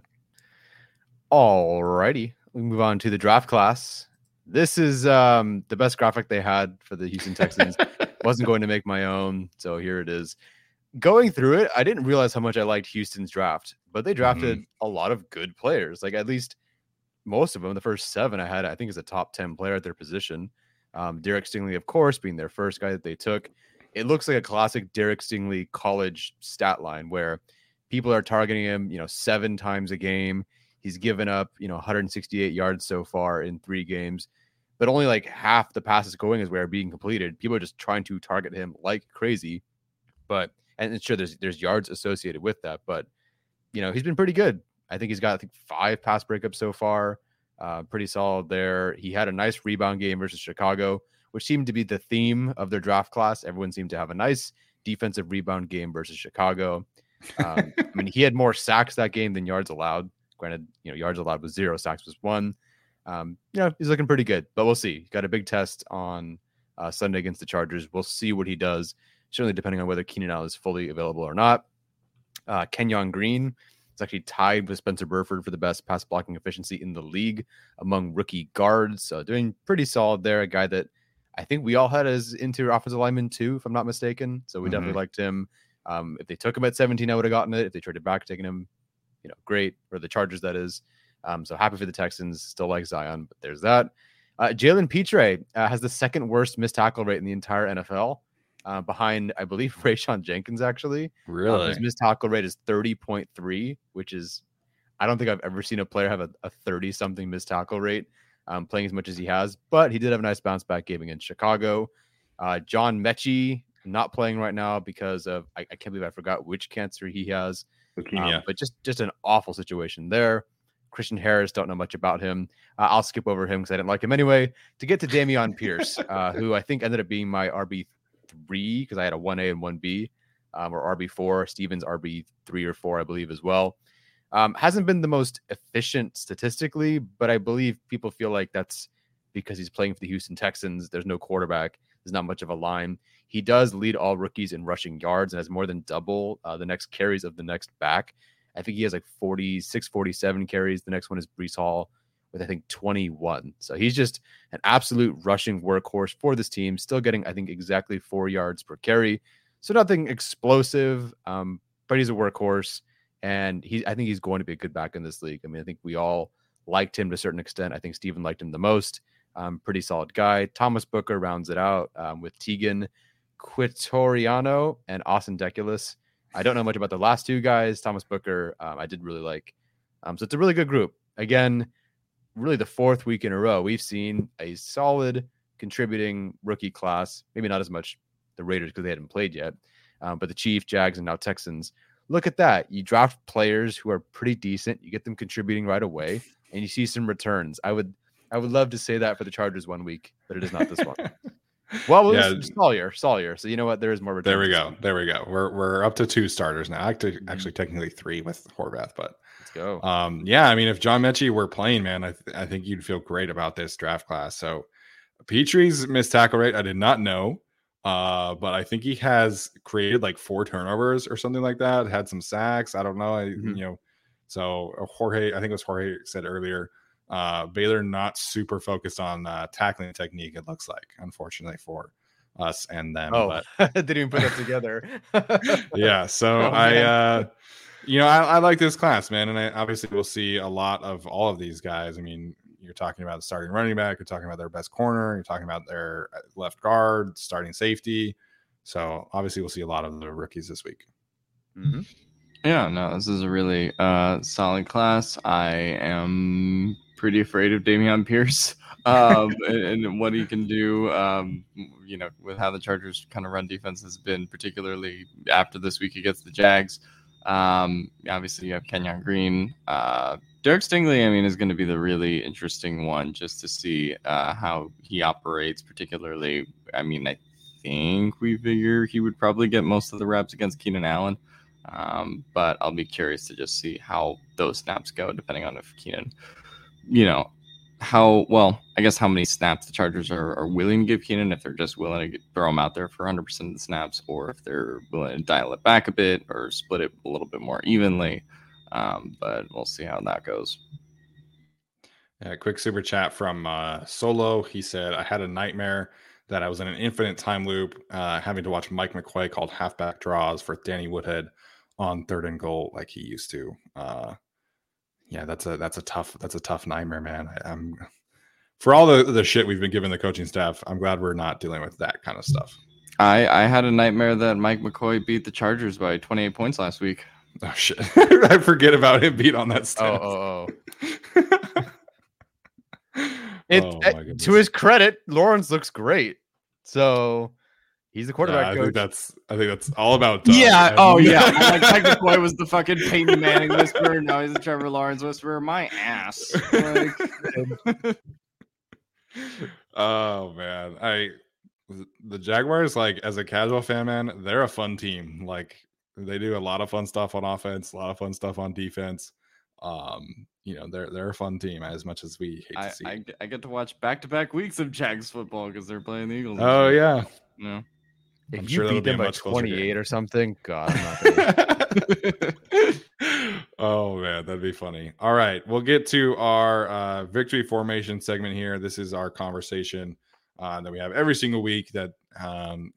All righty. We move on to the draft class. This is um, the best graphic they had for the Houston Texans. Wasn't going to make my own, so here it is. Going through it, I didn't realize how much I liked Houston's draft, but they drafted mm-hmm. a lot of good players. Like at least most of them, the first seven I had, I think is a top 10 player at their position. Um, Derek Stingley, of course, being their first guy that they took. It looks like a classic Derek Stingley college stat line where people are targeting him, you know, seven times a game. He's given up, you know, 168 yards so far in three games, but only like half the passes going his way are being completed. People are just trying to target him like crazy. But and sure, there's there's yards associated with that, but you know, he's been pretty good. I think he's got I think five pass breakups so far. Uh, pretty solid there. He had a nice rebound game versus Chicago, which seemed to be the theme of their draft class. Everyone seemed to have a nice defensive rebound game versus Chicago. Um, I mean, he had more sacks that game than yards allowed. Granted, you know, yards allowed was zero, sacks was one. Um, you know, he's looking pretty good, but we'll see. He's got a big test on uh, Sunday against the Chargers. We'll see what he does. Certainly, depending on whether Keenan Allen is fully available or not. Uh, Kenyon Green is actually tied with Spencer Burford for the best pass blocking efficiency in the league among rookie guards. So doing pretty solid there. A guy that I think we all had as interior offensive lineman too, if I'm not mistaken. So we mm-hmm. definitely liked him. Um, if they took him at 17, I would have gotten it. If they traded back, taking him, you know, great. Or the Chargers, that is. Um, so happy for the Texans. Still like Zion, but there's that. Uh, Jalen Pitre uh, has the second worst missed tackle rate in the entire NFL, uh, behind I believe Rayshawn Jenkins. Actually, um, really, his missed tackle rate is 30.3, which is I don't think I've ever seen a player have a 30 something missed tackle rate. Um, playing as much as he has, but he did have a nice bounce back game against Chicago. Uh, John Metchie not playing right now because of I, I can't believe I forgot which cancer he has. Um, but just just an awful situation there. Christian Harris, don't know much about him. Uh, I'll skip over him because I didn't like him anyway. To get to Dameon Pierce, uh, who I think ended up being my RB three because I had a one A and one B, um, or RB four. Stevens RB three or four, I believe, as well. Um, hasn't been the most efficient statistically, but I believe people feel like that's because he's playing for the Houston Texans. There's no quarterback. There's not much of a line. He does lead all rookies in rushing yards and has more than double uh, the next carries of the next back. I think he has like 46, 47 carries. The next one is Breece Hall with, I think, 21. So he's just an absolute rushing workhorse for this team. Still getting, I think, exactly four yards per carry. So nothing explosive, um, but he's a workhorse. And he, I think he's going to be a good back in this league. I mean, I think we all liked him to a certain extent. I think Steven liked him the most. Um, pretty solid guy. Thomas Booker rounds it out um, with Teagan Quitoriano and Austin Deculus. I don't know much about the last two guys. Thomas Booker, um, I did really like. Um, so it's a really good group. Again, really the fourth week in a row, we've seen a solid contributing rookie class. Maybe not as much the Raiders because they hadn't played yet, um, but the Chiefs, Jags, and now Texans. Look at that. You draft players who are pretty decent. You get them contributing right away, and you see some returns. I would, I would love to say that for the Chargers one week, but it is not this one. Well, yeah. Salyer, Salyer. So you know what? There is more. There we go. There we go. We're we're up to two starters now. Actually, mm-hmm. actually, technically three with Horvath, but let's go. Um, yeah. I mean, if John Metchie were playing, man, I th- I think you'd feel great about this draft class. So Pitre's missed tackle rate, I did not know. Uh, but I think he has created like four turnovers or something like that. Had some sacks. I don't know. I, mm-hmm. You know, so uh, Jorge, I think it was Jorge said earlier uh, Baylor not super focused on uh, tackling technique. It looks like, unfortunately for us and them. Oh, but didn't even put it together. yeah, so oh, I, uh, you know, I, I, like this class, man, and I obviously we'll see a lot of all of these guys. I mean, you're talking about the starting running back, you're talking about their best corner, you're talking about their uh, left guard, starting safety. So obviously, we'll see a lot of the rookies this week. Mm-hmm. Yeah, no, this is a really uh, solid class. I am pretty afraid of Dameon Pierce um, and, and, what he can do. Um, you know, with how the Chargers kind of run defense has been, particularly after this week against the Jags. Um, obviously, you have Kenyon Green. Uh, Derek Stingley, I mean, is going to be the really interesting one just to see uh, how he operates, particularly. I mean, I think we figure he would probably get most of the reps against Keenan Allen. Um, but I'll be curious to just see how those snaps go, depending on if Keenan you know, how well, I guess how many snaps the Chargers are, are willing to give Keenan, if they're just willing to throw him out there for 100% of the snaps, or if they're willing to dial it back a bit or split it a little bit more evenly. Um, but we'll see how that goes. Yeah, quick super chat from uh, Solo. He said, I had a nightmare that I was in an infinite time loop, uh, having to watch Mike McCoy called halfback draws for Danny Woodhead on third and goal like he used to. Uh, yeah, that's a that's a tough that's a tough nightmare, man. I, am for all the the shit we've been giving the coaching staff. I'm glad we're not dealing with that kind of stuff. I I had a nightmare that Mike McCoy beat the Chargers by 28 points last week. Oh shit! I forget about him beat on that stat. Oh, oh, oh. it, Oh, eh, my goodness. to his credit, Lawrence looks great. So he's the Yeah, quarterback I coach. think that's I think that's all about. Doug. Yeah. And- Oh, yeah. like Mike McCoy was the fucking Peyton Manning whisperer. Now he's the Trevor Lawrence whisperer. My ass. Like, oh man, I the Jaguars like as a casual fan, man, they're a fun team. Like they do a lot of fun stuff on offense, a lot of fun stuff on defense. Um, you know, they're they're a fun team as much as we hate I, to see. I, I get to watch back to back weeks of Jags football because they're playing the Eagles. oh week, yeah. If I'm you sure beat be them by much closer game. 28 or something, God, I'm not gonna. oh man, that'd be funny. All right, we'll get to our uh, victory formation segment here. This is our conversation uh, that we have every single week. That um,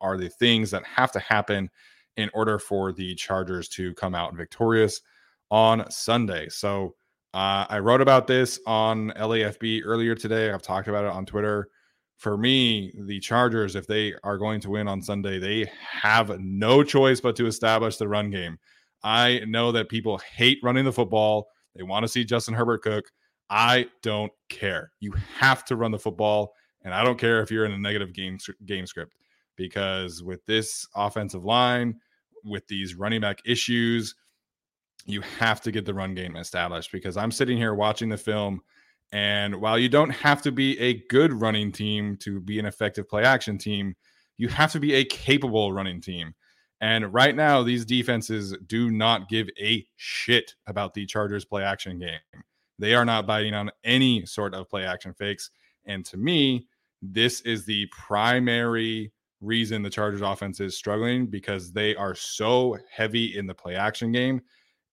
are the things that have to happen in order for the Chargers to come out victorious on Sunday. So uh, I wrote about this on LAFB earlier today. I've talked about it on Twitter. For me, the Chargers, if they are going to win on Sunday, they have no choice but to establish the run game. I know that people hate running the football. They want to see Justin Herbert cook. I don't care. You have to run the football, and I don't care if you're in a negative game game script because with this offensive line, with these running back issues, you have to get the run game established because I'm sitting here watching the film and while you don't have to be a good running team to be an effective play action team, you have to be a capable running team. And right now, these defenses do not give a shit about the Chargers play action game. They are not biting on any sort of play action fakes. And to me, this is the primary reason the Chargers offense is struggling because they are so heavy in the play action game.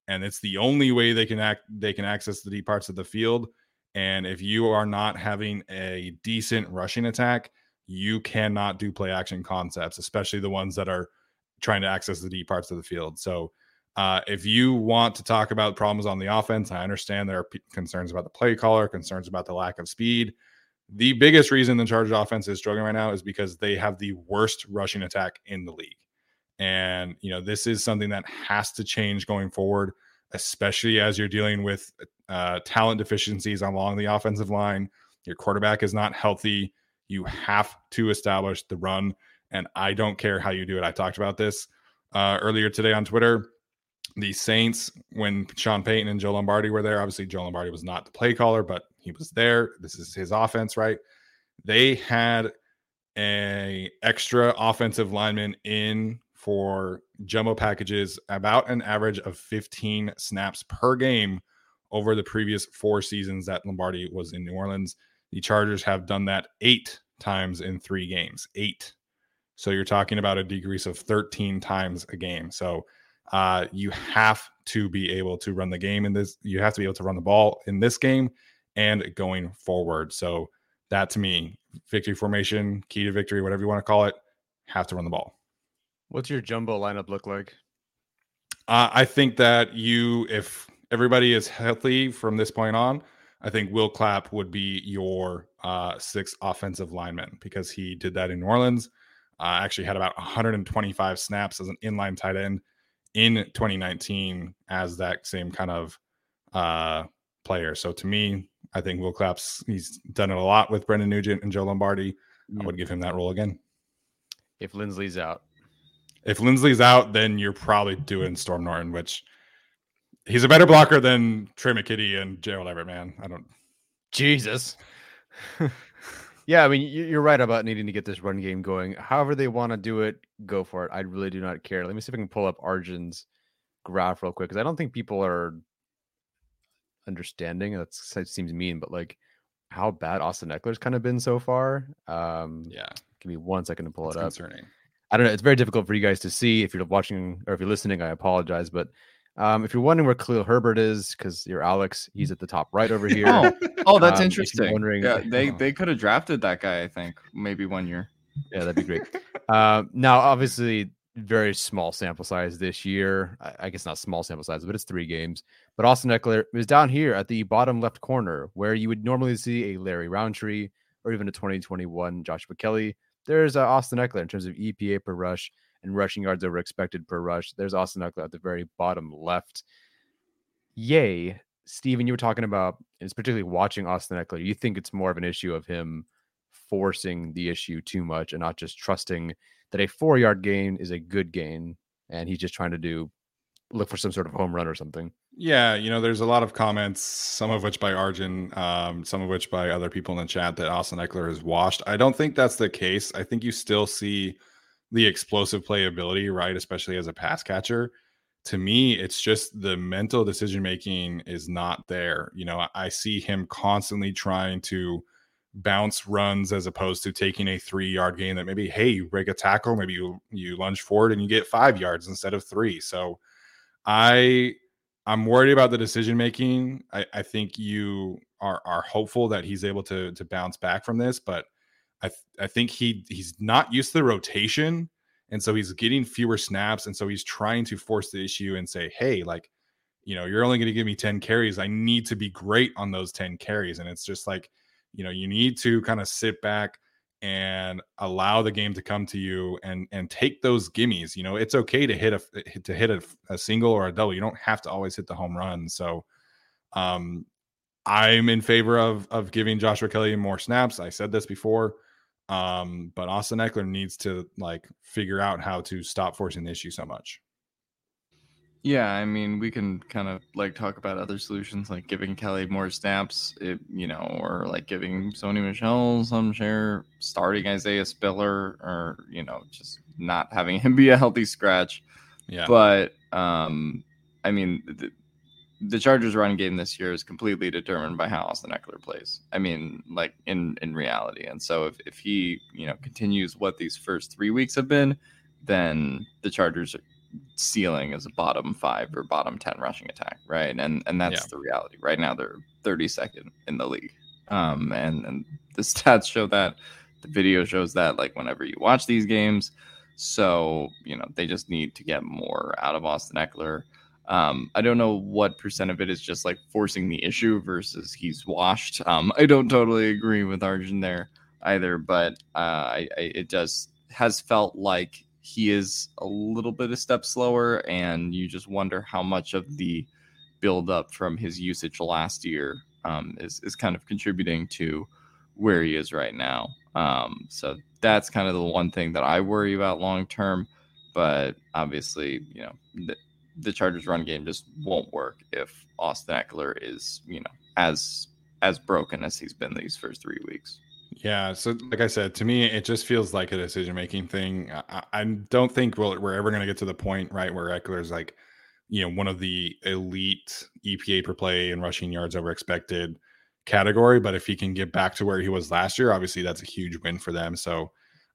And it's the only way they can act they can access the deep parts of the field. And if you are not having a decent rushing attack, you cannot do play action concepts, especially the ones that are trying to access the deep parts of the field. So, uh, if you want to talk about problems on the offense, I understand there are p- concerns about the play caller, concerns about the lack of speed. The biggest reason the Chargers offense is struggling right now is because they have the worst rushing attack in the league. And, you know, this is something that has to change going forward, especially as you're dealing with uh, talent deficiencies along the offensive line. Your quarterback is not healthy. You have to establish the run. And I don't care how you do it. I talked about this uh, earlier today on Twitter. The Saints, when Sean Payton and Joe Lombardi were there, obviously Joe Lombardi was not the play caller, but he was there. This is his offense, right? They had a extra offensive lineman in for jumbo packages about an average of 15 snaps per game over the previous four seasons that Lombardi was in New Orleans. The Chargers have done that eight times in three games. Eight. So you're talking about a decrease of 13 times a game. So uh, you have to be able to run the game in this. You have to be able to run the ball in this game and going forward. So that to me, victory formation, key to victory, whatever you want to call it, have to run the ball. What's your jumbo lineup look like? Uh, I think that you, if everybody is healthy from this point on, I think Will Clapp would be your uh, sixth offensive lineman because he did that in New Orleans. Uh, actually had about 125 snaps as an inline tight end in 2019 as that same kind of uh, player. So to me, I think Will Clapp's he's done it a lot with Brendan Nugent and Joe Lombardi. I Mm. would give him that role again. If Linsley's out, If Linsley's out, then you're probably doing Storm Norton, which he's a better blocker than Tre' McKitty and Gerald Everett, man. I don't. Jesus. yeah, I mean, you- you're right about needing to get this run game going. However, they want to do it, go for it. I really do not care. Let me see if I can pull up Arjun's graph real quick because I don't think people are understanding. That seems mean, but like how bad Austin Ekeler's kind of been so far. Um, Yeah, give me one second to pull it's it up. concerning. I don't know. It's very difficult for you guys to see if you're watching or if you're listening. I apologize, but Um, if you're wondering where Khalil Herbert is, because you're Alex, he's at the top right over here. Oh, oh, that's Um, interesting. wondering- yeah, they Oh. they could have drafted that guy. I think maybe one year. Yeah, that'd be great. uh, now, obviously, very small sample size this year. I, I guess not small sample size, but it's three games. But Austin Ekeler is down here at the bottom left corner, where you would normally see a Larry Rountree or even a 2021 Joshua Kelley. There's uh, Austin Ekeler in terms of EPA per rush and rushing yards over expected per rush. There's Austin Ekeler at the very bottom left. Yay. Steven, you were talking about, it's particularly watching Austin Ekeler. You think it's more of an issue of him forcing the issue too much and not just trusting that a four yard gain is a good gain and he's just trying to do look for some sort of home run or something. Yeah, you know, there's a lot of comments, some of which by Arjun, um, some of which by other people in the chat that Austin Ekeler is washed. I don't think that's the case. I think you still see the explosive playability, right? Especially as a pass catcher. To me, it's just the mental decision making is not there. You know, I, see him constantly trying to bounce runs as opposed to taking a three yard gain that maybe, hey, you break a tackle, maybe you you lunge forward and you get five yards instead of three. So I I'm worried about the decision making. I, I think you are are hopeful that he's able to to bounce back from this, but I th- I think he he's not used to the rotation, and so he's getting fewer snaps, and so he's trying to force the issue and say, hey, like, you know, you're only going to give me ten carries. I need to be great on those ten carries, and it's just like, you know, you need to kind of sit back and allow the game to come to you and and take those gimmies you know it's okay to hit a to hit a, a single or a double you don't have to always hit the home run. So um i'm in favor of of giving joshua kelley more snaps. I said this before um but austin ekeler needs to like figure out how to stop forcing the issue so much Yeah, I mean, we can kind of like talk about other solutions, like giving Kelley more snaps, it, you know, or like giving Sony Michel some share, starting Isaiah Spiller, or you know, just not having him be a healthy scratch. yeah But um, I mean, the, the Chargers' run game this year is completely determined by how Austin Ekeler plays. I mean, like in in reality, and so if if he you know continues what these first three weeks have been, then the Chargers ceiling is a bottom five or bottom 10 rushing attack right? And and that's Yeah. the reality. Right now they're 32nd in the league. Um and and the stats show that. The video shows that like whenever you watch these games. So you know they just need to get more out of austin ekeler. Um i don't know what percent of it is just like forcing the issue versus he's washed. Um i don't totally agree with arjun there either but uh I, I it does has felt like he is a little bit a step slower, and you just wonder how much of the buildup from his usage last year um, is is kind of contributing to where he is right now. Um, so that's kind of the one thing that I worry about long term. But obviously, you know, the, the Chargers' run game just won't work if Austin Ekeler is, you know, as as broken as he's been these first three weeks. Yeah. So, like I said, to me, it just feels like a decision making thing. I, I don't think we'll, we're ever going to get to the point, right, where Ekeler's like, you know, one of the elite EPA per play and rushing yards over expected category. But if he can get back to where he was last year, obviously that's a huge win for them. So,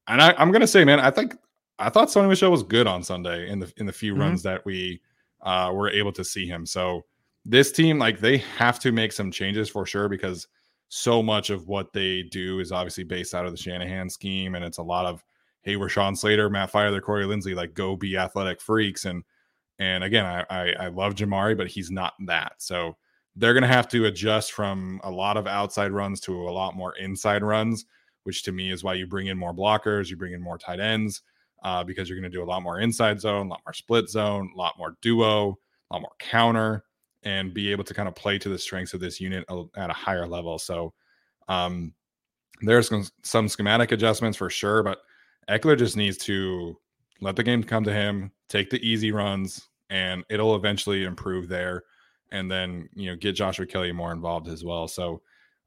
and I, I'm going to say, man, I think I thought Sony Michel was good on Sunday in the in the few Mhm. runs that we uh, were able to see him. So, this team, like, they have to make some changes for sure because so much of what they do is obviously based out of the Shanahan scheme, and it's a lot of hey, we're Sean Slater, Matt Feiler, Corey Linsley, like go be athletic freaks. And and again, I, I I love Jamaree, but he's not that. So they're gonna have to adjust from a lot of outside runs to a lot more inside runs, which to me is why you bring in more blockers, you bring in more tight ends, uh, because you're gonna do a lot more inside zone, a lot more split zone, a lot more duo, a lot more counter and be able to kind of play to the strengths of this unit at a higher level. So um, there's some, schematic adjustments for sure, but Ekeler just needs to let the game come to him, take the easy runs, and it'll eventually improve there. And then you know get Joshua Kelley more involved as well. So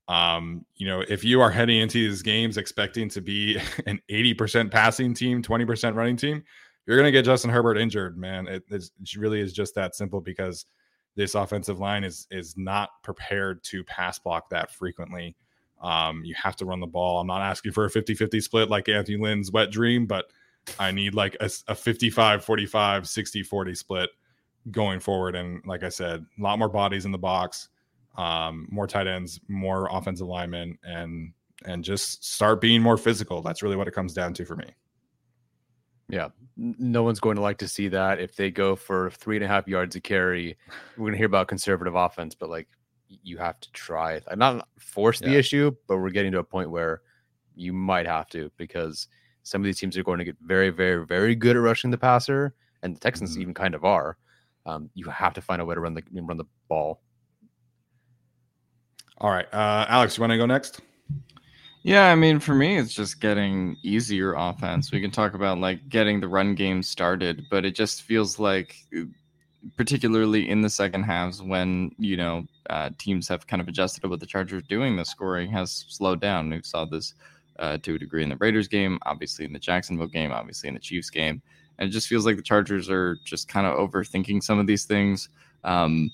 um, you know if you are heading into these games expecting to be an 80% passing team, 20% running team, you're going to get Justin Herbert injured, man. It, it really is just that simple because this offensive line is is not prepared to pass block that frequently. Um, you have to run the ball. I'm not asking for a 50 50 split like Anthony Lynn's wet dream, but I need like a, a 55 45, 60 40 split going forward. And like I said, a lot more bodies in the box, um, more tight ends, more offensive linemen, and and just start being more physical. That's really what it comes down to for me. Yeah, no one's going to like to see that if they go for three and a half yards a carry. We're going to hear about conservative offense, but like you have to try. I'm not force the Yeah. issue, but we're getting to a point where you might have to because some of these teams are going to get very, very, very good at rushing the passer, and the Texans Mhm. even kind of are. Um, you have to find a way to run the run the ball. All right, uh, Alex, you want to go next? Yeah, I mean, for me, it's just getting easier offense. We can talk about like getting the run game started, but it just feels like, uh, particularly in the second halves, when you know uh, teams have kind of adjusted to what the Chargers doing, the scoring has slowed down. We saw this uh, to a degree in the Raiders game, obviously in the Jacksonville game, obviously in the Chiefs game, and it just feels like the Chargers are just kind of overthinking some of these things. Um,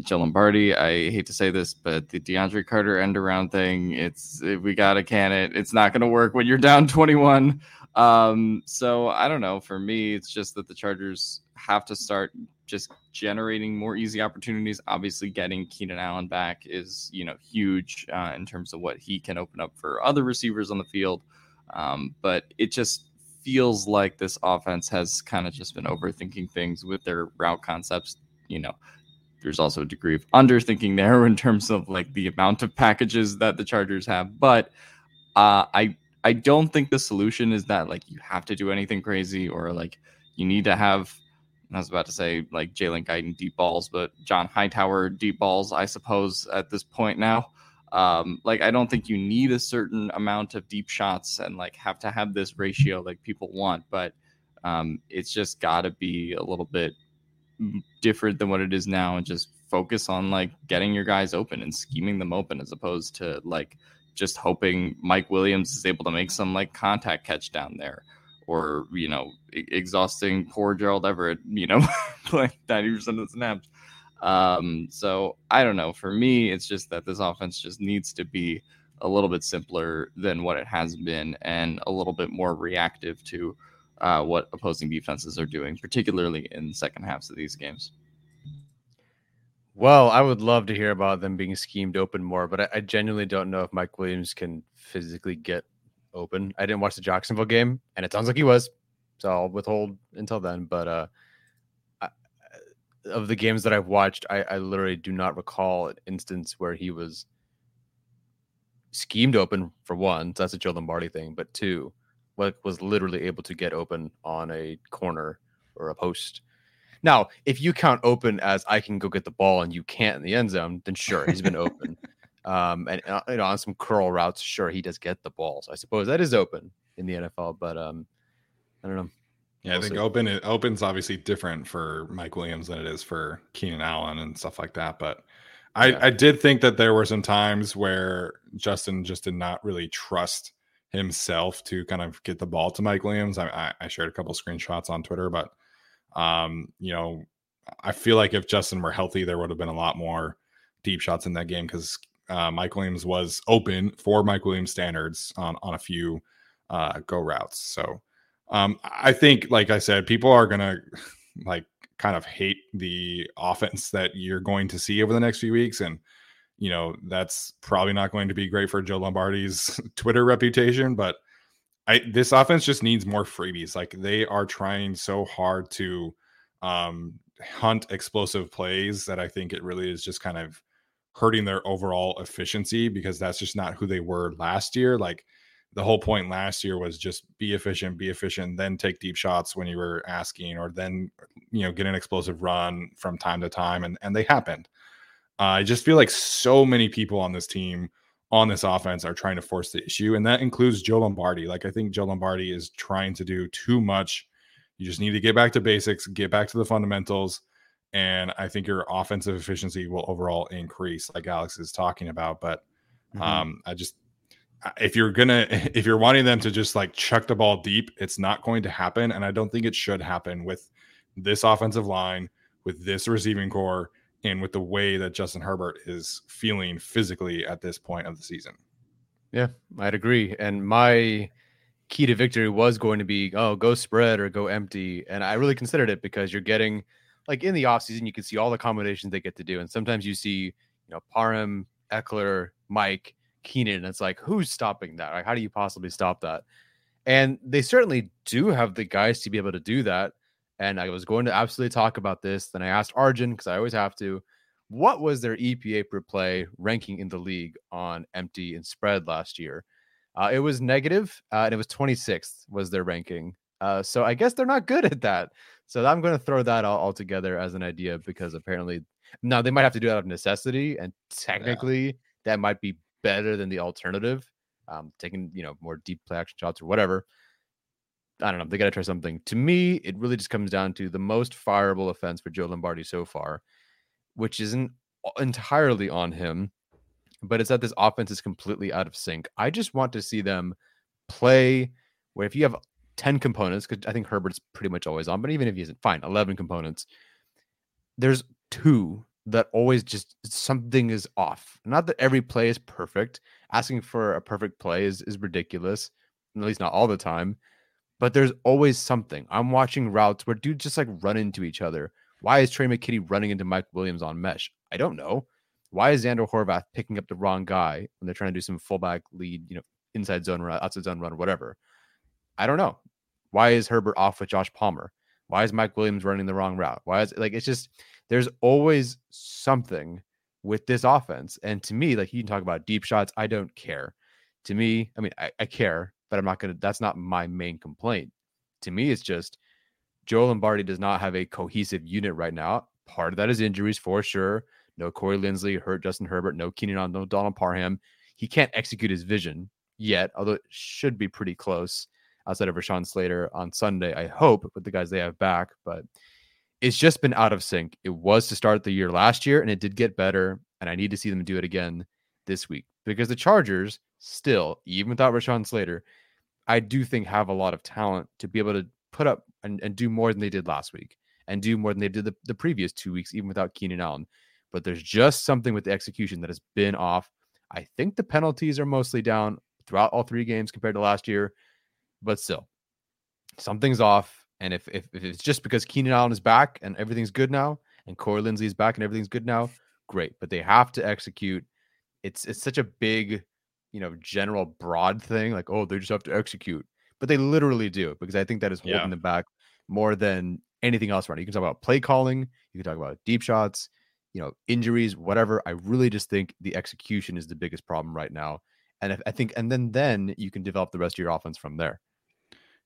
Joe Lombardi, I hate to say this, but the DeAndre Carter end around thing, it's we gotta can it. It's not gonna work when you're down 21. Um, so I don't know. For me, it's just that the Chargers have to start just generating more easy opportunities. Obviously, getting Keenan Allen back is you know huge uh, in terms of what he can open up for other receivers on the field. Um, but it just feels like this offense has kind of just been overthinking things with their route concepts. You know, there's also a degree of underthinking there in terms of like the amount of packages that the Chargers have. But uh, I I don't think the solution is that like you have to do anything crazy or like you need to have. I was about to say like Jalen Guyton deep balls, but John Hightower deep balls, I suppose at this point now. Um, like I don't think you need a certain amount of deep shots and like have to have this ratio like people want, but um, it's just got to be a little bit different than what it is now and just focus on like getting your guys open and scheming them open as opposed to like just hoping Mike Williams is able to make some like contact catch down there or you know exhausting poor Gerald Everett you know playing 90% of the snaps um so I don't know. For me it's just that this offense just needs to be a little bit simpler than what it has been and a little bit more reactive to uh, what opposing defenses are doing, particularly in second halves of these games. Well, I would love to hear about them being schemed open more, but I, I genuinely don't know if Mike Williams can physically get open. I didn't watch the Jacksonville game, and it sounds like he was, so I'll withhold until then. But uh, I, of the games that I've watched, I, I literally do not recall an instance where he was schemed open for one. So that's a Joe Lombardi thing, but two, what was literally able to get open on a corner or a post. Now, if you count open as I can go get the ball and you can't in the end zone, then sure, he's been open. Um, and uh, you know, on some curl routes, sure, he does get the ball. So I suppose that is open in the NFL, but um, I don't know. Yeah, I We'll think see. open it open's obviously different for Mike Williams than it is for Keenan Allen and stuff like that. But I, Yeah. I did think that there were some times where Justin just did not really trust himself to kind of get the ball to Mike Williams. I, I, shared a couple screenshots on Twitter, but um, you know, I feel like if Justin were healthy, there would have been a lot more deep shots in that game because uh, Mike Williams was open for Mike Williams standards on on a few uh, go routes. So um, I think, like I said, people are gonna like kind of hate the offense that you're going to see over the next few weeks, and you know that's probably not going to be great for Joe Lombardi's Twitter reputation. But I this offense just needs more freebies. Like they are trying so hard to um, hunt explosive plays that I think it really is just kind of hurting their overall efficiency because that's just not who they were last year. Like the whole point last year was just be efficient, be efficient, then take deep shots when you were asking, or then you know get an explosive run from time to time, and and they happened. I just feel like so many people on this team on this offense are trying to force the issue, and that includes Joe Lombardi. Like I think Joe Lombardi is trying to do too much. You just need to get back to basics, get back to the fundamentals, and I think your offensive efficiency will overall increase, like Alex is talking about. But Mm-hmm. um, I just if you're gonna if you're wanting them to just like chuck the ball deep, it's not going to happen, and I don't think it should happen with this offensive line, with this receiving corps, and with the way that Justin Herbert is feeling physically at this point of the season. Yeah, I'd agree. And my key to victory was going to be, oh, go spread or go empty. And I really considered it because you're getting like in the offseason, you can see all the combinations they get to do. And sometimes you see, you know, Parham, Ekeler, Mike, Keenan. and It's like, who's stopping that? Like, how do you possibly stop that? And they certainly do have the guys to be able to do that. And I was going to absolutely talk about this. Then I asked Arjun, because I always have to, what was their EPA per play ranking in the league on empty and spread last year? Uh, it was negative, uh, and it was 26th was their ranking. Uh, so I guess they're not good at that. So I'm going to throw that all, all, together as an idea because apparently now they might have to do that out of necessity, and technically yeah. that might be better than the alternative, um, taking you know more deep play action shots or whatever. I don't know. They got to try something. To me, it really just comes down to the most fireable offense for Joe Lombardi so far, which isn't entirely on him, but it's that this offense is completely out of sync. I just want to see them play where if you have 10 components, because I think Herbert's pretty much always on, but even if he isn't, fine, 11 components, there's two that always just something is off. Not that every play is perfect. Asking for a perfect play is, is ridiculous, at least not all the time, but there's always something. I'm watching routes where dudes just like run into each other. Why is Tre' McKitty running into Mike Williams on mesh? I don't know. Why is Zander Horvath picking up the wrong guy when they're trying to do some fullback lead, you know, inside zone run, outside zone run, whatever? I don't know. Why is Herbert off with Josh Palmer? Why is Mike Williams running the wrong route? Why is like it's just there's always something with this offense. And to me, like you can talk about deep shots, I don't care. To me, I mean, I, I care, but I'm not gonna that's not my main complaint. To me, it's just Joe Lombardi does not have a cohesive unit right now. Part of that is injuries for sure. No Corey Linsley, hurt Justin Herbert, no Keenan Allen, no Donald Parham. He can't execute his vision yet, although it should be pretty close outside of Rashawn Slater on Sunday. I hope with the guys they have back, but it's just been out of sync. It was to start the year last year, and it did get better. And I need to see them do it again this week because the Chargers still, even without Rashawn Slater, I do think have a lot of talent to be able to put up and, and do more than they did last week and do more than they did the, the previous two weeks, even without Keenan Allen. But there's just something with the execution that has been off. I think the penalties are mostly down throughout all three games compared to last year, but still, something's off. And if, if, if it's just because Keenan Allen is back and everything's good now, and Corey Linsley is back and everything's good now, great. But they have to execute. It's it's such a big, you know, general broad thing. Like, oh, they just have to execute. But they literally do, because I think that is holding yeah. them back more than anything else around. You can talk about play calling, you can talk about deep shots, you know, injuries, whatever. I really just think the execution is the biggest problem right now. And if, I think, and then then you can develop the rest of your offense from there.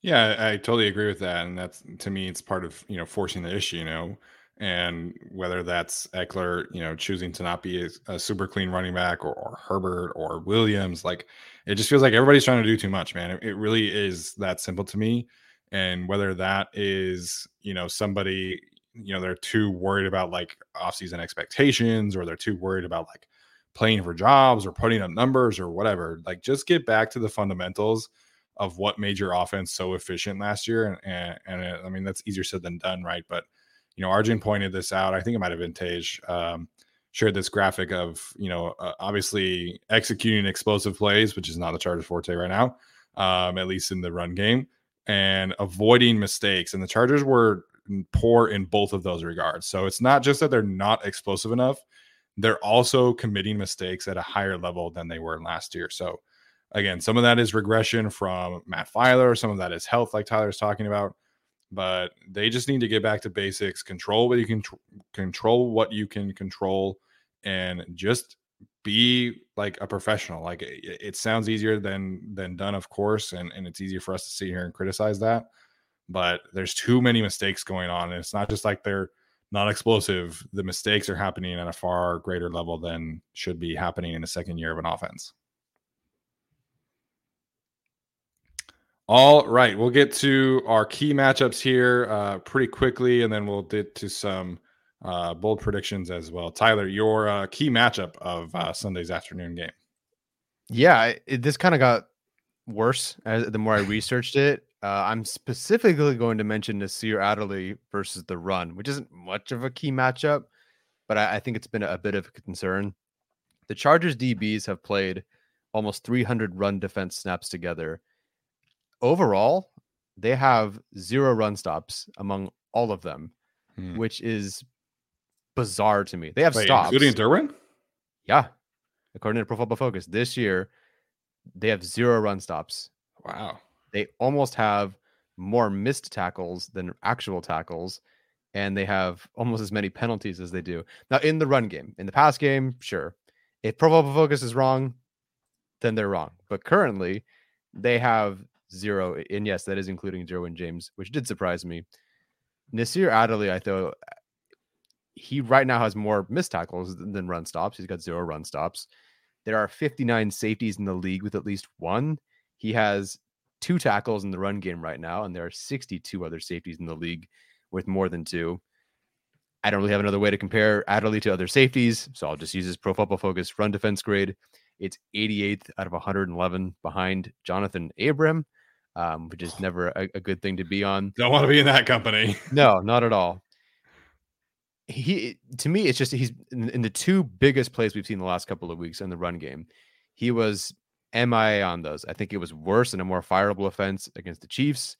Yeah, I totally agree with that, and that's to me, it's part of you know forcing the issue. You know, and whether that's Ekeler, you know, choosing to not be a, a super clean running back, or, or, Herbert, or Williams, like it just feels like everybody's trying to do too much, man. It, it really is that simple to me. And whether that is you know somebody, you know, they're too worried about like offseason expectations, or they're too worried about like playing for jobs or putting up numbers or whatever. Like, just get back to the fundamentals of what made your offense so efficient last year. And, and, and I mean, that's easier said than done, right? But, you know, Arjun pointed this out. I think it might have been Tage um, shared this graphic of, you know, uh, obviously executing explosive plays, which is not the Chargers' forte right now, um, at least in the run game, and avoiding mistakes. And the Chargers were poor in both of those regards. So it's not just that they're not explosive enough, they're also committing mistakes at a higher level than they were last year. So, Again, some of that is regression from Matt Feiler, some of that is health, like Tyler's talking about. But they just need to get back to basics, control what you can tr- control what you can control, and just be like a professional. Like it, it, sounds easier than than done, of course, and and it's easier for us to sit here and criticize that. But there's too many mistakes going on, and it's not just like they're not explosive. The mistakes are happening at a far greater level than should be happening in the second year of an offense. All right, we'll get to our key matchups here uh, pretty quickly, and then we'll get to some uh, bold predictions as well. Tyler, your uh, key matchup of uh, Sunday's afternoon game. Yeah, it, this kind of got worse as, the more I researched it. Uh, I'm specifically going to mention Nasir Adderley versus the run, which isn't much of a key matchup, but I, I think it's been a, a bit of a concern. The Chargers DBs have played almost 300 run defense snaps together overall, they have zero run stops among all of them. Hmm. which is bizarre to me. They have Wait, stops. including Derwin. yeah. According to Pro Football Focus, this year they have zero run stops. Wow. They almost have more missed tackles than actual tackles, and they have almost as many penalties as they do. Now, in the run game, in the pass game, sure. If Pro Football Focus is wrong, then they're wrong. But currently, they have zero. And yes, that is including Derwin James, which did surprise me. Nasir Adderley, I thought uh, he right now has more missed tackles than than run stops. He's got zero run stops. There are 59 safeties in the league with at least one. He has two tackles in the run game right now, and there are 62 other safeties in the league with more than two. I don't really have another way to compare Adderley to other safeties, so I'll just use his Pro Football Focus run defense grade. It's 88th out of 111 behind Jonathan Abram, um, which is never a, a good thing to be on. Don't want to be in that company. No, not at all. He to me, it's just he's in, in the two biggest plays we've seen the last couple of weeks in the run game. He was MIA on those. I think it was worse and a more fireable offense against the Chiefs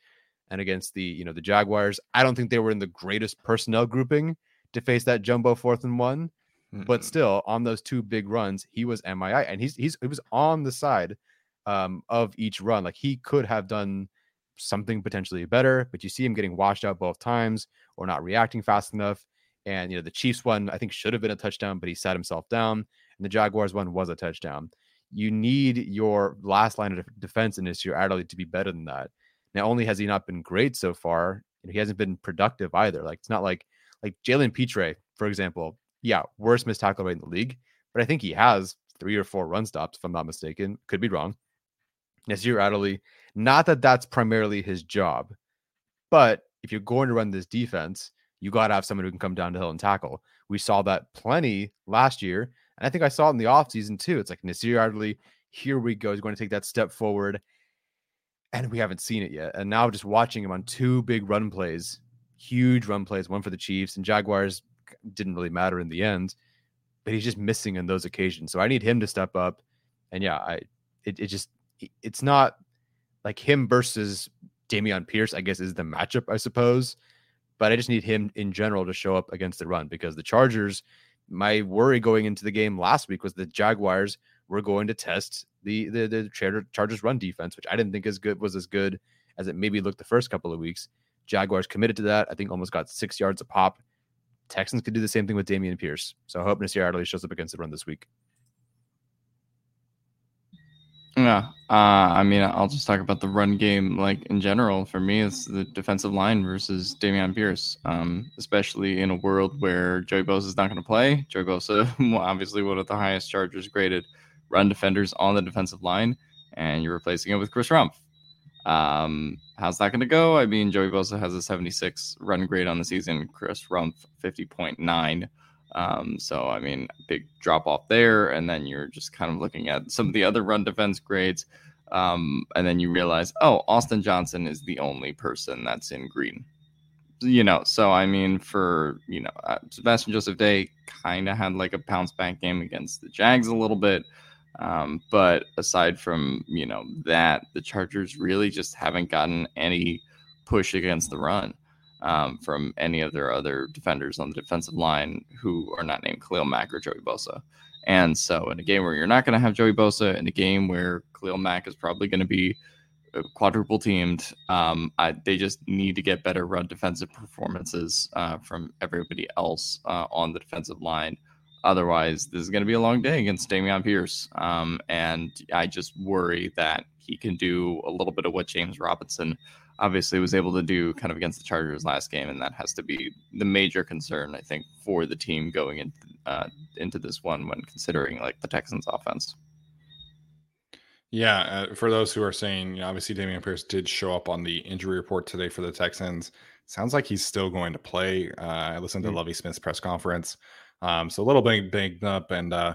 and against the you know the Jaguars. I don't think they were in the greatest personnel grouping to face that jumbo fourth and one, but Mm-mm. still on those two big runs, he was MIA and he's he's he was on the side um, of each run. Like he could have done something potentially better, but you see him getting washed out both times or not reacting fast enough. And you know, the Chiefs one I think should have been a touchdown, but he sat himself down. And the Jaguars one was a touchdown. You need your last line of defense in this year Adderley to be better than that. Not only has he not been great so far, he hasn't been productive either. Like it's not like like Jalen Pitre, for example. Yeah, worst missed tackle rate in the league, but I think he has three or four run stops, if I'm not mistaken. Could be wrong. Nasir Adderley, not that that's primarily his job, but if you're going to run this defense, you got to have someone who can come down the hill and tackle. We saw that plenty last year. And I think I saw it in the offseason too. It's like Nasir Adderley, here we go. He's going to take that step forward. And we haven't seen it yet. And now just watching him on two big run plays, huge run plays, one for the Chiefs and Jaguars didn't really matter in the end, but he's just missing on those occasions. So I need him to step up. And yeah, I it, it just it's not like him versus Dameon Pierce, I guess, is the matchup, I suppose. But I just need him in general to show up against the run because the Chargers, my worry going into the game last week was the Jaguars were going to test the the, the Chargers run defense, which I didn't think as good was as good as it maybe looked the first couple of weeks. Jaguars committed to that. I think almost got six yards a pop. Texans could do the same thing with Dameon Pierce. So I hope Nasir Adderley shows up against the run this week. Yeah, uh, I mean, I'll just talk about the run game. Like in general, for me, it's the defensive line versus Dameon Pierce, um, especially in a world where Joey Bosa is not going to play. Joey Bosa, obviously one of the highest Chargers graded run defenders on the defensive line, and you're replacing it with Chris Rumph. Um, how's that going to go? I mean, Joey Bosa has a 76 run grade on the season. Chris Rumph 50.9. Um, so I mean, big drop off there, and then you're just kind of looking at some of the other run defense grades, um, and then you realize, oh, Austin Johnson is the only person that's in green. You know, so I mean, for you know, uh, Sebastian Joseph Day kind of had like a bounce back game against the Jags a little bit, um, but aside from you know that, the Chargers really just haven't gotten any push against the run um, from any of their other defenders on the defensive line who are not named Khalil Mack or Joey Bosa. And so, in a game where you're not going to have Joey Bosa, in a game where Khalil Mack is probably going to be uh, quadruple teamed, um, I, they just need to get better run defensive performances uh, from everybody else uh, on the defensive line. Otherwise, this is going to be a long day against Dameon Pierce. Um, and I just worry that he can do a little bit of what James Robinson obviously was able to do kind of against the Chargers last game, and that has to be the major concern I think for the team going in, uh, into this one when considering like the Texans offense. Yeah, uh, for those who are saying, you know, obviously Dameon Pierce did show up on the injury report today for the Texans. Sounds like he's still going to play. Uh, I listened to Mm. Lovie Smith's press conference, um, so a little bit banged up, and uh,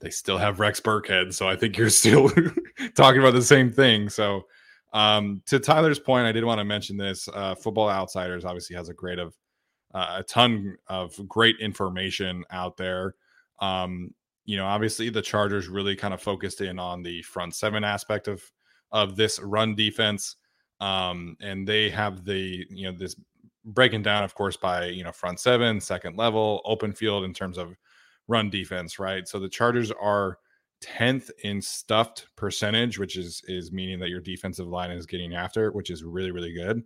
they still have Rex Burkhead. So I think you're still talking about the same thing. So um, to Tyler's point, I did want to mention this. Uh, Football Outsiders obviously has a great of uh, a ton of great information out there. Um, you know, obviously the Chargers really kind of focused in on the front seven aspect of of this run defense. Um, and they have the you know this breaking down, of course, by you know front seven, second level, open field in terms of run defense, right? So the Chargers are 10th in stuffed percentage, which is is meaning that your defensive line is getting after, which is really really good.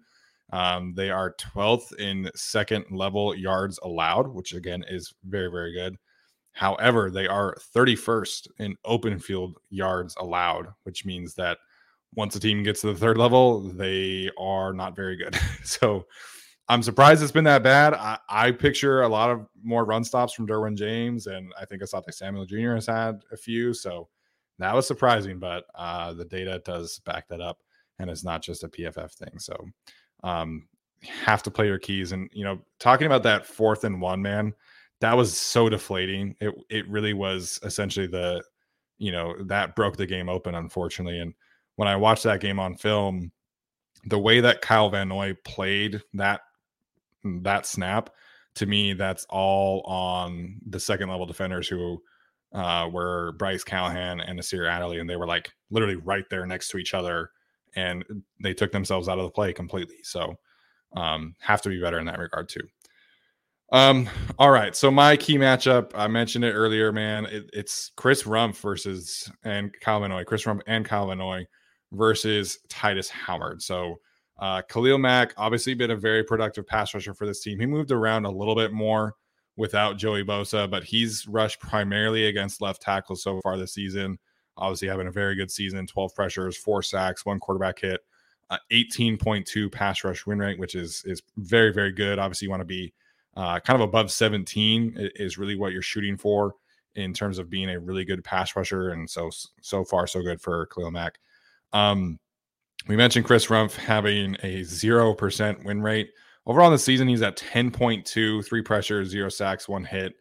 Um, they are 12th in second level yards allowed, which again is very very good. However, they are 31st in open field yards allowed, which means that once a team gets to the third level, they are not very good. so I'm surprised it's been that bad. I, I, picture a lot of more run stops from Derwin James, and I think Asante Samuel Jr. has had a few. So that was surprising, but uh, the data does back that up, and it's not just a PFF thing. So um, have to play your keys. And you know, talking about that fourth and one man, that was so deflating. It it really was essentially the, you know, that broke the game open, unfortunately. And when I watched that game on film, the way that Kyle Van Noy played that that snap, to me, that's all on the second level defenders who uh, were Bryce Callahan and Nasir Adderley, and they were like literally right there next to each other, and they took themselves out of the play completely. So um, have to be better in that regard too. Um, all right. So my key matchup, I mentioned it earlier, man. It, it's Chris Rumph versus and Kyle Van Noy, Chris Rumph and Kyle Van Noy versus Tytus Howard. So uh, Khalil Mack obviously been a very productive pass rusher for this team. He moved around a little bit more without Joey Bosa, but he's rushed primarily against left tackles so far this season. Obviously, having a very good season 12 pressures, four sacks, one quarterback hit, uh, 18.2 pass rush win rate, which is is very, very good. Obviously, you want to be uh, kind of above 17 is really what you're shooting for in terms of being a really good pass rusher. And so, so far, so good for Khalil Mack. Um, we mentioned Chris Rumph having a 0% win rate. Overall in the season, he's at 10.2, three pressures, zero sacks, one hit.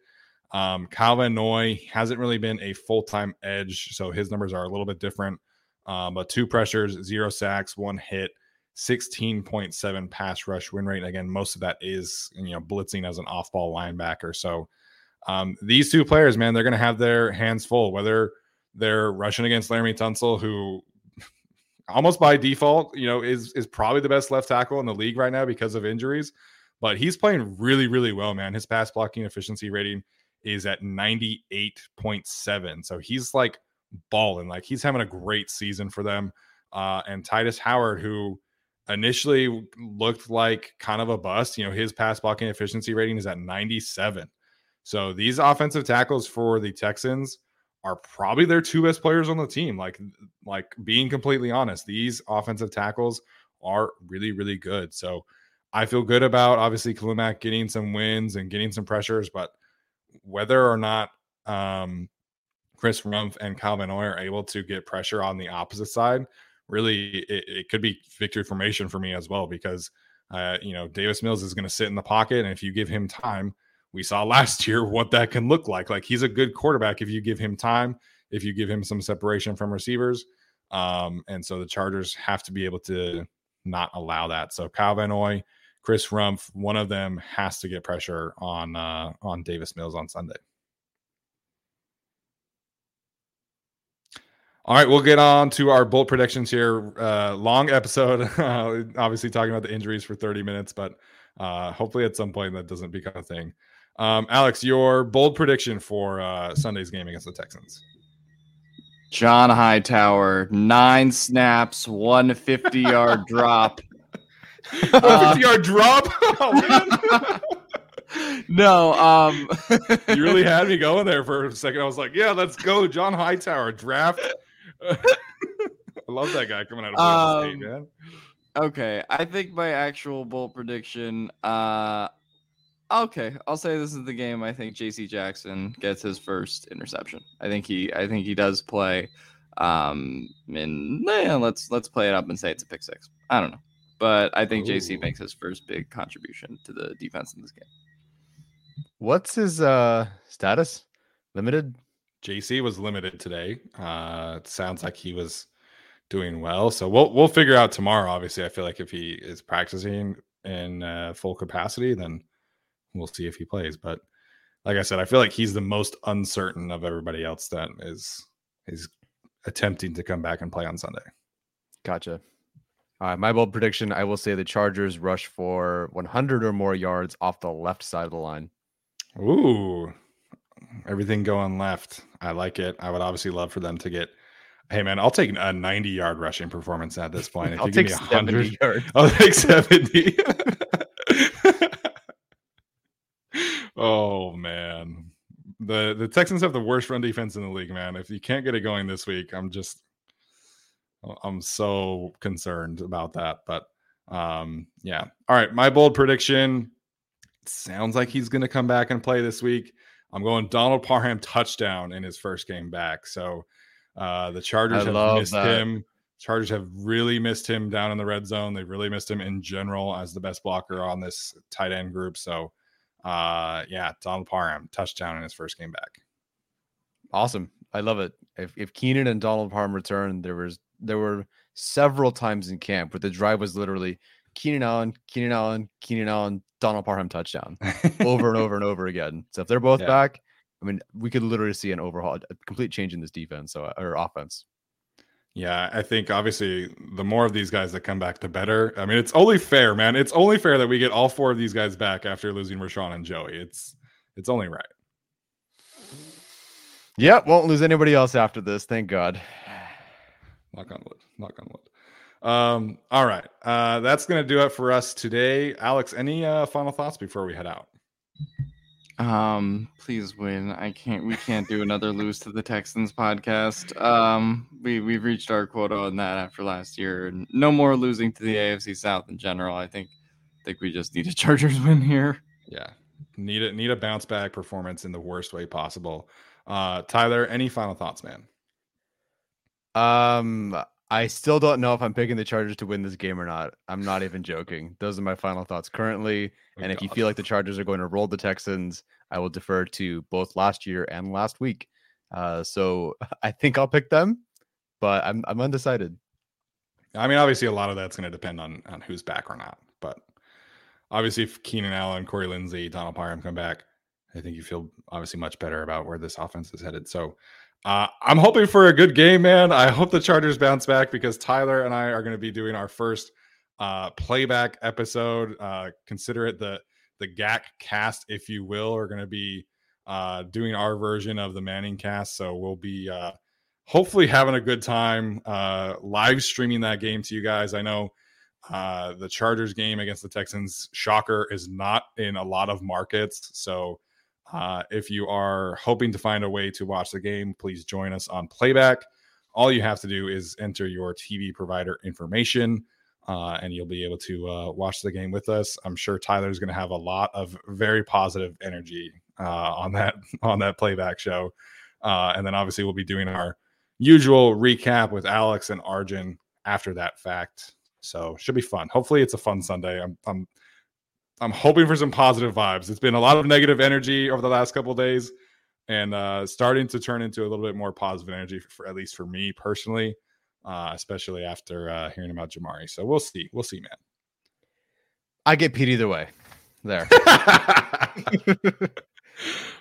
Um, Kyle Van Noy hasn't really been a full time edge, so his numbers are a little bit different. Um, but two pressures, zero sacks, one hit, 16.7 pass rush win rate. Again, most of that is you know blitzing as an off ball linebacker. So um, these two players, man, they're going to have their hands full, whether they're rushing against Laremy Tunsil, who almost by default, you know, is is probably the best left tackle in the league right now because of injuries. But he's playing really, really well, man. His pass blocking efficiency rating is at 98.7. So he's like balling. Like he's having a great season for them. Uh, and Tytus Howard, who initially looked like kind of a bust, you know, his pass blocking efficiency rating is at 97. So these offensive tackles for the Texans are probably their two best players on the team. Like, like being completely honest, these offensive tackles are really, really good. So I feel good about obviously Khalil Mack getting some wins and getting some pressures, but whether or not um, Chris Rumph and Kyle Van Noy are able to get pressure on the opposite side, really it, it could be victory formation for me as well because uh, you know Davis Mills is going to sit in the pocket, and if you give him time, we saw last year what that can look like. Like he's a good quarterback if you give him time, if you give him some separation from receivers. Um, and so the Chargers have to be able to not allow that. So Kyle Van Chris Rumph, one of them has to get pressure on uh, on Davis Mills on Sunday. All right, we'll get on to our bolt predictions here. Uh, long episode, obviously talking about the injuries for 30 minutes, but uh, hopefully at some point that doesn't become a thing. Um, Alex, your bold prediction for uh, Sunday's game against the Texans. John Hightower, nine snaps, 150 yard drop. 150 uh, yard drop? Oh, no, um you really had me going there for a second. I was like, yeah, let's go. John Hightower draft. I love that guy coming out of um, State, man. Okay, I think my actual bold prediction, uh Okay, I'll say this is the game. I think J.C. Jackson gets his first interception. I think he, I think he does play. Um, and yeah, let's let's play it up and say it's a pick six. I don't know, but I think Ooh. JC makes his first big contribution to the defense in this game. What's his uh status? Limited. JC was limited today. Uh, it sounds like he was doing well. So we'll we'll figure out tomorrow. Obviously, I feel like if he is practicing in uh, full capacity, then we'll see if he plays. But like I said, I feel like he's the most uncertain of everybody else that is is attempting to come back and play on Sunday. Gotcha. Uh, my bold prediction: I will say the Chargers rush for 100 or more yards off the left side of the line. Ooh, everything going left. I like it. I would obviously love for them to get. Hey man, I'll take a 90 yard rushing performance at this point. If I'll you take give me 70 100, yards. I'll take 70. oh man. The the Texans have the worst run defense in the league, man. If you can't get it going this week, I'm just I'm so concerned about that. But um yeah. All right, my bold prediction sounds like he's going to come back and play this week. I'm going Donald Parham touchdown in his first game back. So uh the Chargers I have missed that. him. Chargers have really missed him down in the red zone. They've really missed him in general as the best blocker on this tight end group. So, uh, yeah, Donald Parham touchdown in his first game back. Awesome. I love it. If if Keenan and Donald Parham return, there was there were several times in camp where the drive was literally Keenan Allen, Keenan Allen, Keenan Allen, Donald Parham touchdown over and over and over again. So if they're both Yeah. back, I mean, we could literally see an overhaul, a complete change in this defense so or offense. Yeah, I think obviously the more of these guys that come back, the better. I mean, it's only fair, man. It's only fair that we get all four of these guys back after losing Rashawn and Joey. It's it's only right. Yep, won't lose anybody else after this. Thank God. Knock on wood. Knock on wood. Um, all right. Uh, that's gonna do it for us today. Alex, any uh final thoughts before we head out? Um, please win. I can't. We can't do another lose to the Texans podcast. Um, we we've reached our quota on that after last year. No more losing to the AFC South in general. I think. I think we just need a Chargers win here. Yeah. Need a need a bounce back performance in the worst way possible. Uh Tyler, any final thoughts, man? Um, I still don't know if I'm picking the Chargers to win this game or not. I'm not even joking. Those are my final thoughts currently. Oh, and if you feel like the Chargers are going to roll the Texans, I will defer to both last year and last week. Uh, so I think I'll pick them, but I'm I'm undecided. I mean, obviously a lot of that's gonna depend on on who's back or not. But obviously if Keenan Allen, Corey Linsley, Donald Parham come back, I think you feel obviously much better about where this offense is headed. So uh, I'm hoping for a good game, man. I hope the Chargers bounce back because Tyler and I are going to be doing our first uh, playback episode. Uh, consider it the the GAC cast, if you will. Are going to be uh, doing our version of the Manning cast, so we'll be uh, hopefully having a good time uh, live streaming that game to you guys. I know uh, the Chargers game against the Texans, shocker, is not in a lot of markets, so. Uh, if you are hoping to find a way to watch the game, please join us on playback. All you have to do is enter your TV provider information, uh, and you'll be able to uh, watch the game with us. I'm sure Tyler's going to have a lot of very positive energy uh, on that on that playback show, uh, and then obviously we'll be doing our usual recap with Alex and Arjun after that fact. So should be fun. Hopefully, it's a fun Sunday. I'm I'm I'm hoping for some positive vibes. It's been a lot of negative energy over the last couple of days, and uh, starting to turn into a little bit more positive energy for, for at least for me personally, uh, especially after uh, hearing about Jamaree. So we'll see. We'll see, man. I get Pete either way. There. uh,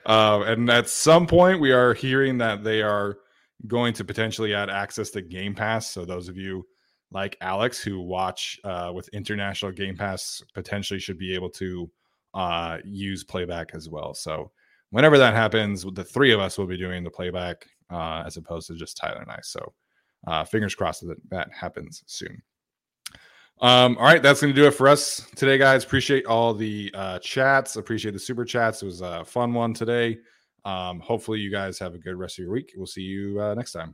and at some point, we are hearing that they are going to potentially add access to Game Pass. So those of you like Alex who watch uh, with international Game Pass potentially should be able to uh, use playback as well. So whenever that happens, the three of us will be doing the playback uh, as opposed to just Tyler and I. So uh, fingers crossed that that happens soon. Um, all right, that's going to do it for us today, guys. Appreciate all the uh, chats. Appreciate the super chats. It was a fun one today. Um, hopefully, you guys have a good rest of your week. We'll see you uh, next time.